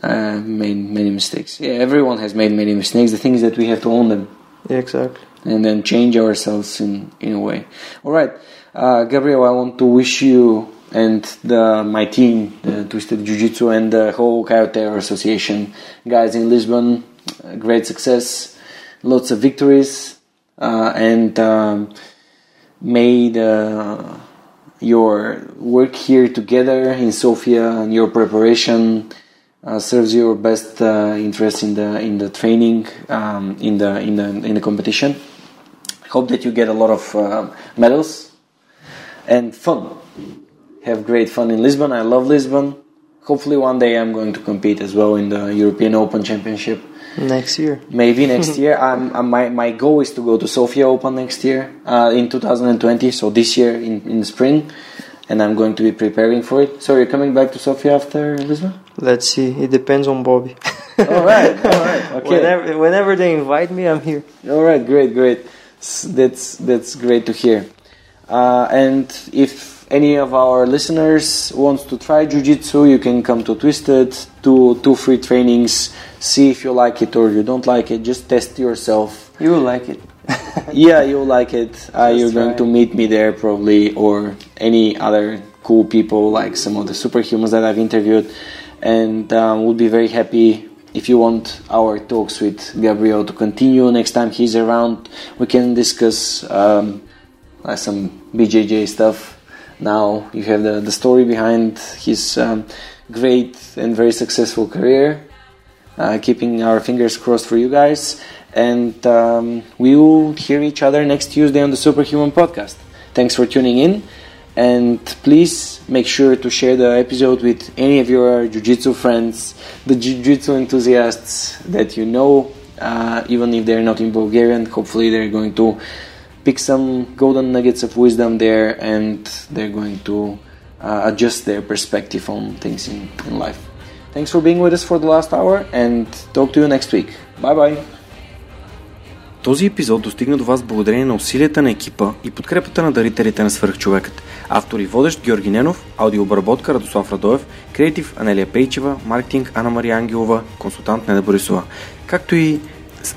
uh, made many mistakes. Yeah, everyone has made many mistakes. The thing is that we have to own them. Yeah, exactly. And then change ourselves in, in a way. All right, uh, Gabriel, I want to wish you and the, my team, the Twisted Jiu Jitsu, and the whole Coyote Association guys in Lisbon, uh, great success, lots of victories, uh, and um, made uh, your work here together in Sofia and your preparation uh, serves your best uh, interest in the in the training um, in the in the in the competition. Hope that you get a lot of uh, medals and fun. Have great fun in Lisbon. I love Lisbon. Hopefully, one day I'm going to compete as well in the European Open Championship Next year. Maybe next year. I'm, I'm, my, my goal is to go to Sofia Open next year uh, in 2020. So this year in, in spring. And I'm going to be preparing for it. So you're coming back to Sofia after Lisbon? Let's see. It depends on Bobby. all right. All right. Okay. Whenever, whenever they invite me, I'm here. All right. Great. Great. That's, that's great to hear. Uh, and if any of our listeners wants to try jiu-jitsu you can come to twisted do two free trainings see if you like it or you don't like it. Just test yourself. You will like it. Yeah you'll like it. Uh, you're try. going to meet me there probably or any other cool people like some of the superhumans that i've interviewed? And um, we'll be very happy if you want our talks with gabriel to continue next time he's around. We can discuss um, some bjj stuff now you have the, the story behind his um, great and very successful career. Uh, keeping our fingers crossed for you guys. And um, we will hear each other next Tuesday on the Superhuman podcast. Thanks for tuning in. And please make sure to share the episode with any of your Jiu Jitsu friends, the Jiu Jitsu enthusiasts that you know, uh, even if they're not in Bulgarian. Hopefully, they're going to pick some golden nuggets of wisdom there and they're going to uh, adjust their perspective on things in, in life. Thanks for being with us for the last hour and talk to you next week. Bye bye. Този епизод достигна до вас благодарение на усилията на екипа и подкрепата на дарителите на свърхчовекът. Автор и водещ Георги Ненов, аудиообработка Радослав Радоев, креатив Анелия Пейчева, маркетинг Ана Мария Ангелова, консултант Неда Борисова. Както и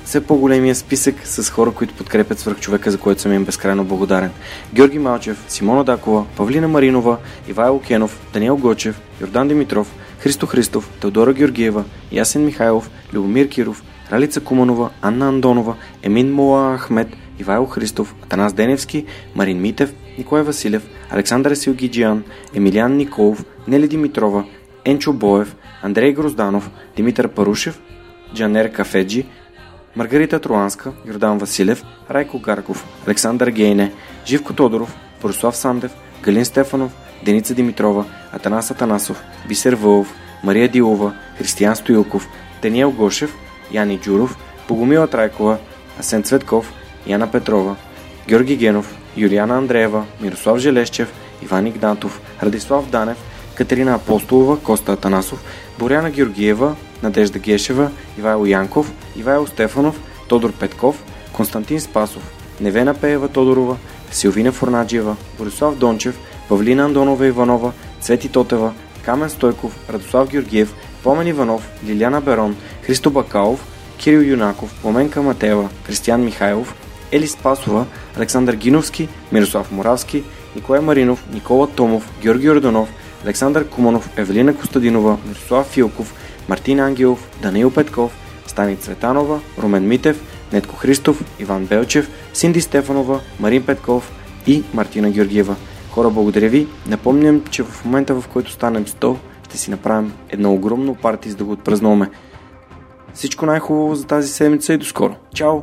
все по-големия списък с хора, които подкрепят свърхчовека, за което съм им безкрайно благодарен. Георги Малчев, Симона Дакова, Павлина Маринова, Ивайло Кенов, Даниел Гочев, Йордан Димитров, Христо Христов, Теодора Георгиева, Ясен Михайлов, Любомир Киров, Ралица Куманова, Анна Андонова, Емин Мола Ахмед, Ивайло Христов, Атанас Деневски, Марин Митев, Николай Василев, Александър Силгиджиан, Емилиан Николов, Нели Димитрова, Енчо Боев, Андрей Грозданов, Димитър Парушев, Джанер Кафеджи, Маргарита Троанска, Йордан Василев, Райко Гарков, Александър Гейне, Живко Тодоров, Борислав Сандев, Галин Стефанов, Деница Димитрова, Атанас Атанасов, Бисер Вълов, Мария Дилова, Християн Стоилков, Даниел Гошев, Яни Джуров, Богомила Трайкова, Асен Цветков, Яна Петрова, Георги Генов, Юлиана Андреева, Мирослав Желещев, Иван Игнатов, Радислав Данев, Катерина Апостолова, Коста Атанасов, Боряна Георгиева, Надежда Гешева, Ивайло Янков, Ивайло Стефанов, Тодор Петков, Константин Спасов, Невена Пеева Тодорова, Силвина Форнаджиева, Борислав Дончев, Павлина Андонова Иванова, Цвети Тотева, Камен Стойков, Радослав Георгиев, Помен Иванов, Лиляна Берон, Христо Бакалов, Кирил Юнаков, Поменка Матева, Кристиян Михайлов, Ели Спасова, Александър Гиновски, Мирослав Моравски, Николай Маринов, Никола Томов, Георги Орданов, Александър Куманов, Евелина Костадинова, Мирослав Филков, Мартин Ангелов, Даниил Петков, Стани Цветанова, Румен Митев, Нетко Христов, Иван Белчев, Синди Стефанова, Марин Петков и Мартина Георгиева. Хора, благодаря ви. Напомням, че в момента в който станем 100, ще си направим едно огромно парти, за да го отпразнуваме. Всичко най-хубаво за тази седмица и до скоро. Чао!